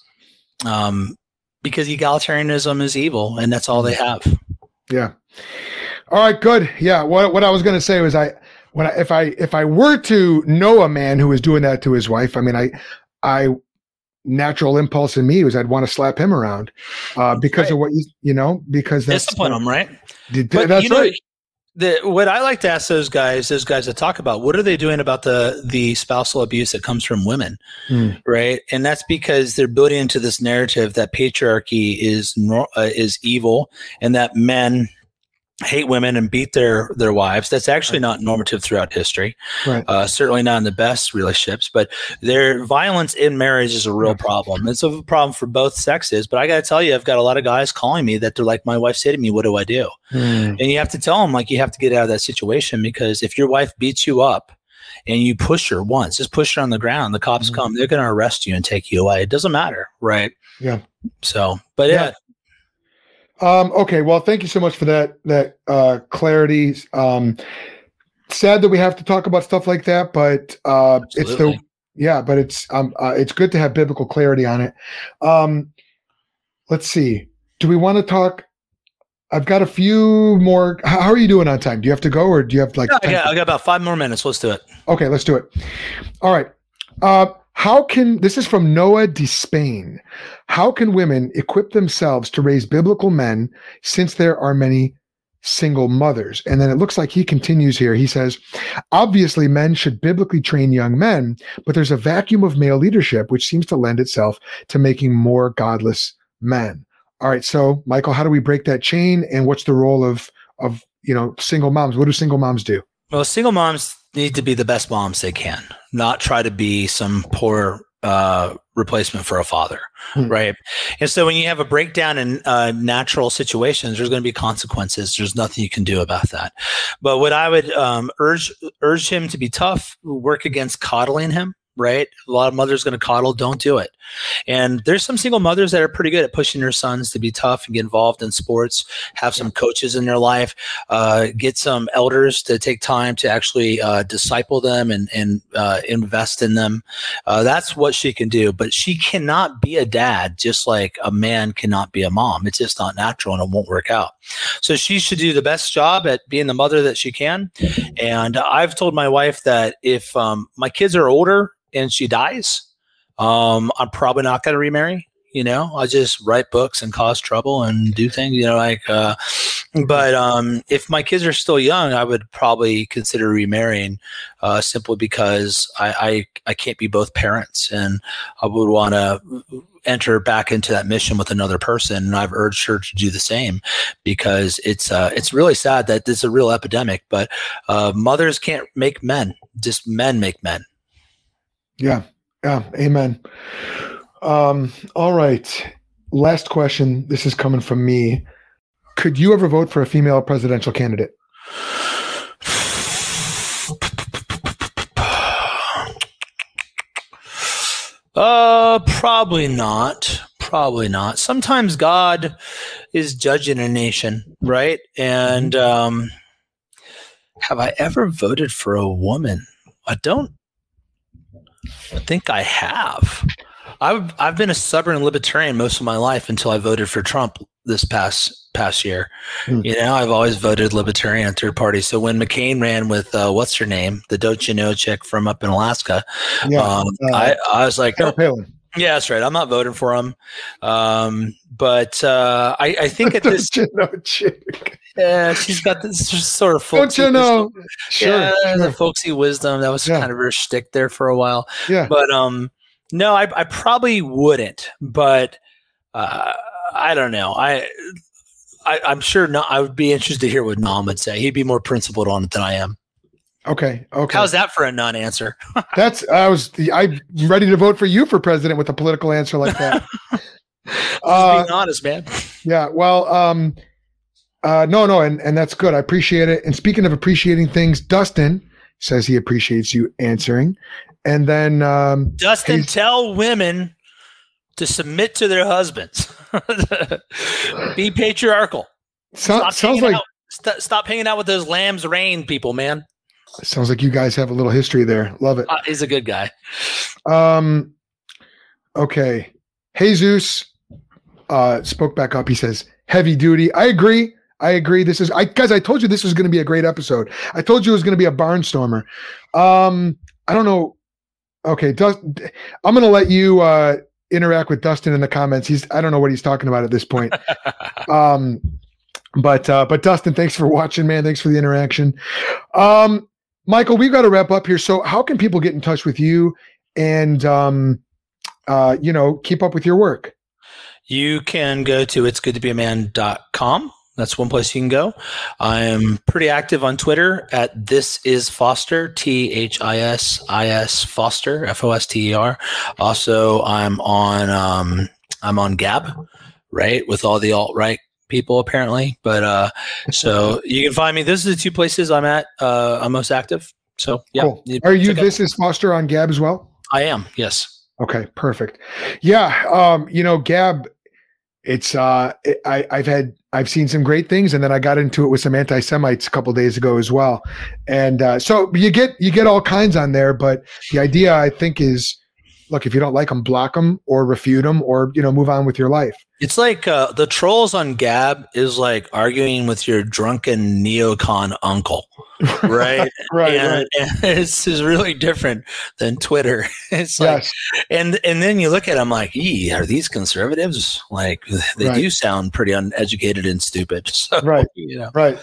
Speaker 3: um, because egalitarianism is evil and that's all they have.
Speaker 1: Yeah. All right, good. Yeah. What what I was going to say was I when I, if I if I were to know a man who was doing that to his wife, I mean, I I natural impulse in me was I'd want to slap him around uh, because
Speaker 3: Right.
Speaker 1: of what you you know because that's
Speaker 3: Discipline them, right?
Speaker 1: Did-
Speaker 3: But
Speaker 1: that's
Speaker 3: you know,
Speaker 1: right.
Speaker 3: the, what I like to ask those guys, those guys that talk about, what are they doing about the the spousal abuse that comes from women,
Speaker 1: Hmm.
Speaker 3: right? And that's because they're building into this narrative that patriarchy is uh, is evil, and that men hate women and beat their their wives. That's actually not normative throughout history.
Speaker 1: Right.
Speaker 3: Uh, certainly not in the best relationships, but their violence in marriage is a real problem. It's a problem for both sexes. But I got to tell you, I've got a lot of guys calling me that they're like, my wife said to me, "What do I do?"
Speaker 1: Hmm.
Speaker 3: And you have to tell them like you have to get out of that situation because if your wife beats you up and you push her once, just push her on the ground, the cops
Speaker 1: Mhm.
Speaker 3: come, they're going to arrest you and take you away. It doesn't matter, right?
Speaker 1: Yeah.
Speaker 3: So, but
Speaker 1: Yeah.
Speaker 3: yeah,
Speaker 1: Um, okay, well, thank you so much for that that uh, clarity. Um, sad that we have to talk about stuff like that, but uh, it's the yeah, but it's um, uh, it's good to have biblical clarity on it. Um, let's see. Do we want to talk? I've got a few more. How are you doing on time? Do you have to go, or do you have like?
Speaker 3: I
Speaker 1: 10
Speaker 3: got, I got about five more minutes. Let's do it.
Speaker 1: Okay, let's do it. All right. Uh, how can this is from Noah Despain? How can women equip themselves to raise biblical men since there are many single mothers? And then it looks like he continues here. He says, obviously, men should biblically train young men, but there's a vacuum of male leadership which seems to lend itself to making more godless men. All right, so Michael, how do we break that chain? And what's the role of of you know single moms? What do single moms do?
Speaker 3: Well, single moms need to be the best moms they can, not try to be some poor uh, replacement for a father,
Speaker 1: Hmm.
Speaker 3: right? And so when you have a breakdown in uh, natural situations, there's going to be consequences. There's nothing you can do about that. But what I would um, urge urge him to be tough, work against coddling him. Right, a lot of mothers going to coddle. Don't do it. And there's some single mothers that are pretty good at pushing their sons to be tough and get involved in sports. Have some coaches in their life uh, get some elders to take time to actually uh, disciple them and, and uh, invest in them. Uh, that's what she can do. But she cannot be a dad just like a man cannot be a mom. It's just not natural and it won't work out. So she should do the best job at being the mother that she can. And I've told my wife that if um, my kids are older and she dies, um, I'm probably not going to remarry. You know, I'll just write books and cause trouble and do things. You know, like. Uh, but um, if my kids are still young, I would probably consider remarrying, uh, simply because I, I I can't be both parents, and I would want to enter back into that mission with another person. And I've urged her to do the same because it's uh, it's really sad that this is a real epidemic. But uh, mothers can't make men; just men make men.
Speaker 1: Yeah. Yeah. Amen. Um, all right. Last question. This is coming from me. Could you ever vote for a female presidential candidate?
Speaker 3: Uh, probably not. Probably not. Sometimes God is judging a nation, right? And um, have I ever voted for a woman? I don't think I have. I've I've been a stubborn libertarian most of my life until I voted for Trump this past past year.
Speaker 1: Hmm.
Speaker 3: You know, I've always voted libertarian third party. So when McCain ran with uh, what's her name, the don't you know chick from up in Alaska,
Speaker 1: Yeah.
Speaker 3: um,
Speaker 1: uh,
Speaker 3: I I was like,
Speaker 1: Sarah Palin.
Speaker 3: Yeah, that's right. I'm not voting for him. Um, but uh, I, I think at this,
Speaker 1: Don't you know, chick?
Speaker 3: yeah, she's got this sort of
Speaker 1: Don't
Speaker 3: folksy
Speaker 1: you know? Sure.
Speaker 3: yeah, the folksy wisdom. That was
Speaker 1: Yeah.
Speaker 3: kind of her shtick there for a while.
Speaker 1: Yeah.
Speaker 3: But um, no, I, I probably wouldn't. But uh, I don't know. I, I I'm sure not. I would be interested to hear what Bnonn would say. He'd be more principled on it than I am.
Speaker 1: Okay. Okay.
Speaker 3: How's that for a non-answer?
Speaker 1: That's I was I'm ready to vote for you for president with a political answer like that.
Speaker 3: Just
Speaker 1: uh,
Speaker 3: being honest, man.
Speaker 1: yeah. Well, um, Uh, no, no, and, and that's good. I appreciate it. And speaking of appreciating things, Dustin says he appreciates you answering. And then um,
Speaker 3: Dustin, tell women to submit to their husbands. Be patriarchal.
Speaker 1: So,
Speaker 3: stop
Speaker 1: sounds like
Speaker 3: out, st- stop hanging out with those lambs rain people, man.
Speaker 1: Sounds like you guys have a little history there. Love it.
Speaker 3: Uh, he's a good guy.
Speaker 1: Um, okay. Jesus uh, spoke back up. He says, heavy duty. I agree. I agree. This is, I guys, I told you this was going to be a great episode. I told you it was going to be a barnstormer. Um, I don't know. Okay. Dust, I'm going to let you, uh, interact with Dustin in the comments. He's, I don't know what he's talking about at this point. um, but, uh, but Dustin, thanks for watching, man. Thanks for the interaction. Um, Michael, we've got to wrap up here. So how can people get in touch with you and, um, uh, you know, keep up with your work?
Speaker 3: You can go to it's good to be a man.com. That's one place you can go. I am pretty active on Twitter at this is Foster, T H I S I S Foster, F O S T E R. Also, I'm on um, I'm on Gab, right, with all the alt right people apparently. But uh, so you can find me. This is the two places I'm at. Uh, I'm most active. So yeah.
Speaker 1: Cool. Are you this is Foster on Gab as well?
Speaker 3: I am. Yes.
Speaker 1: Okay. Perfect. Yeah. Um, you know, Gab it's uh I, I've had I've seen some great things, and then I got into it with some anti Semites a couple days ago as well. And uh, so you get you get all kinds on there, but the idea I think is, look, if you don't like them, block them or refute them, or you know move on with your life.
Speaker 3: It's like uh, the trolls on Gab is like arguing with your drunken neocon uncle, right?
Speaker 1: right,
Speaker 3: and,
Speaker 1: right.
Speaker 3: and this is really different than Twitter. It's like,
Speaker 1: Yes.
Speaker 3: and and then you look at them like, "Ee, are these conservatives? Like, they
Speaker 1: Right.
Speaker 3: do sound pretty uneducated and stupid." So,
Speaker 1: Right.
Speaker 3: you know,
Speaker 1: Right.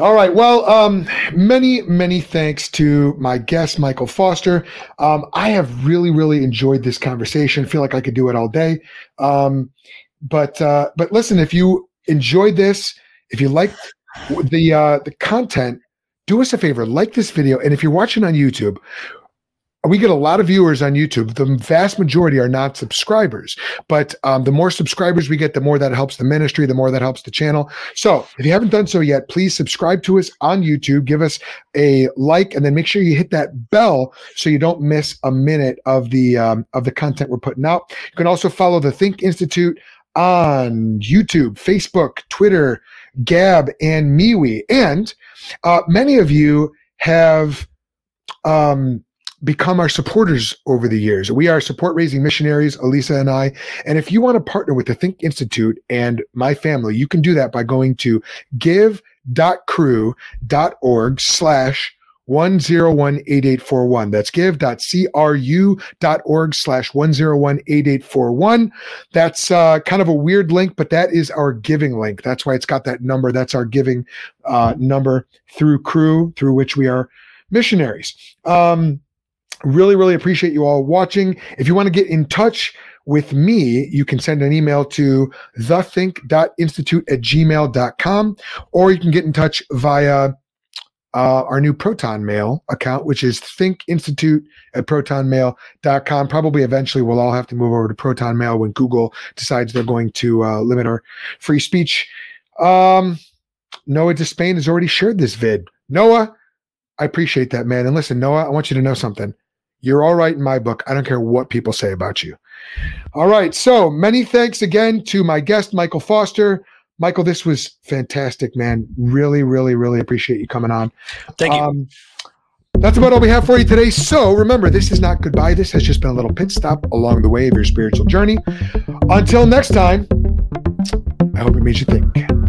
Speaker 1: All right. Well, um, many, many thanks to my guest, Michael Foster. Um, I have really, really enjoyed this conversation. feel like I could do it all day. Um, but, uh, but listen, if you enjoyed this, if you liked the, uh, the content, do us a favor, like this video. And if you're watching on YouTube, we get a lot of viewers on YouTube. The vast majority are not subscribers, but um, the more subscribers we get, the more that helps the ministry, the more that helps the channel. So if you haven't done so yet, please subscribe to us on YouTube, give us a like, and then make sure you hit that bell so you don't miss a minute of the um, of the content we're putting out. You can also follow the Think Institute on YouTube, Facebook, Twitter, Gab, and MeWe. And uh, many of you have um, become our supporters over the years. We are support raising missionaries, Elisa and I. And if you want to partner with the Think Institute and my family, you can do that by going to give.cru.org slash 1018841. That's give.cru.org slash 1018841. That's uh, kind of a weird link, but that is our giving link. That's why it's got that number. That's our giving uh, number through Cru, through which we are missionaries. Um, really, really appreciate you all watching. If you want to get in touch with me, you can send an email to thethink.institute at gmail.com, or you can get in touch via uh, our new Proton Mail account, which is thinkinstitute at protonmail.com. Probably eventually we'll all have to move over to Proton Mail when Google decides they're going to uh, limit our free speech. Um, Noah Despain has already shared this vid. Noah, I appreciate that, man. And listen, Noah, I want you to know something. You're all right in my book. I don't care what people say about you. All right. So many thanks again to my guest, Michael Foster. Michael, this was fantastic, man. Really, really, really appreciate you coming on.
Speaker 3: thank you.
Speaker 1: Um, that's about all we have for you today. So remember, this is not goodbye. This has just been a little pit stop along the way of your spiritual journey. Until next time, I hope it made you think.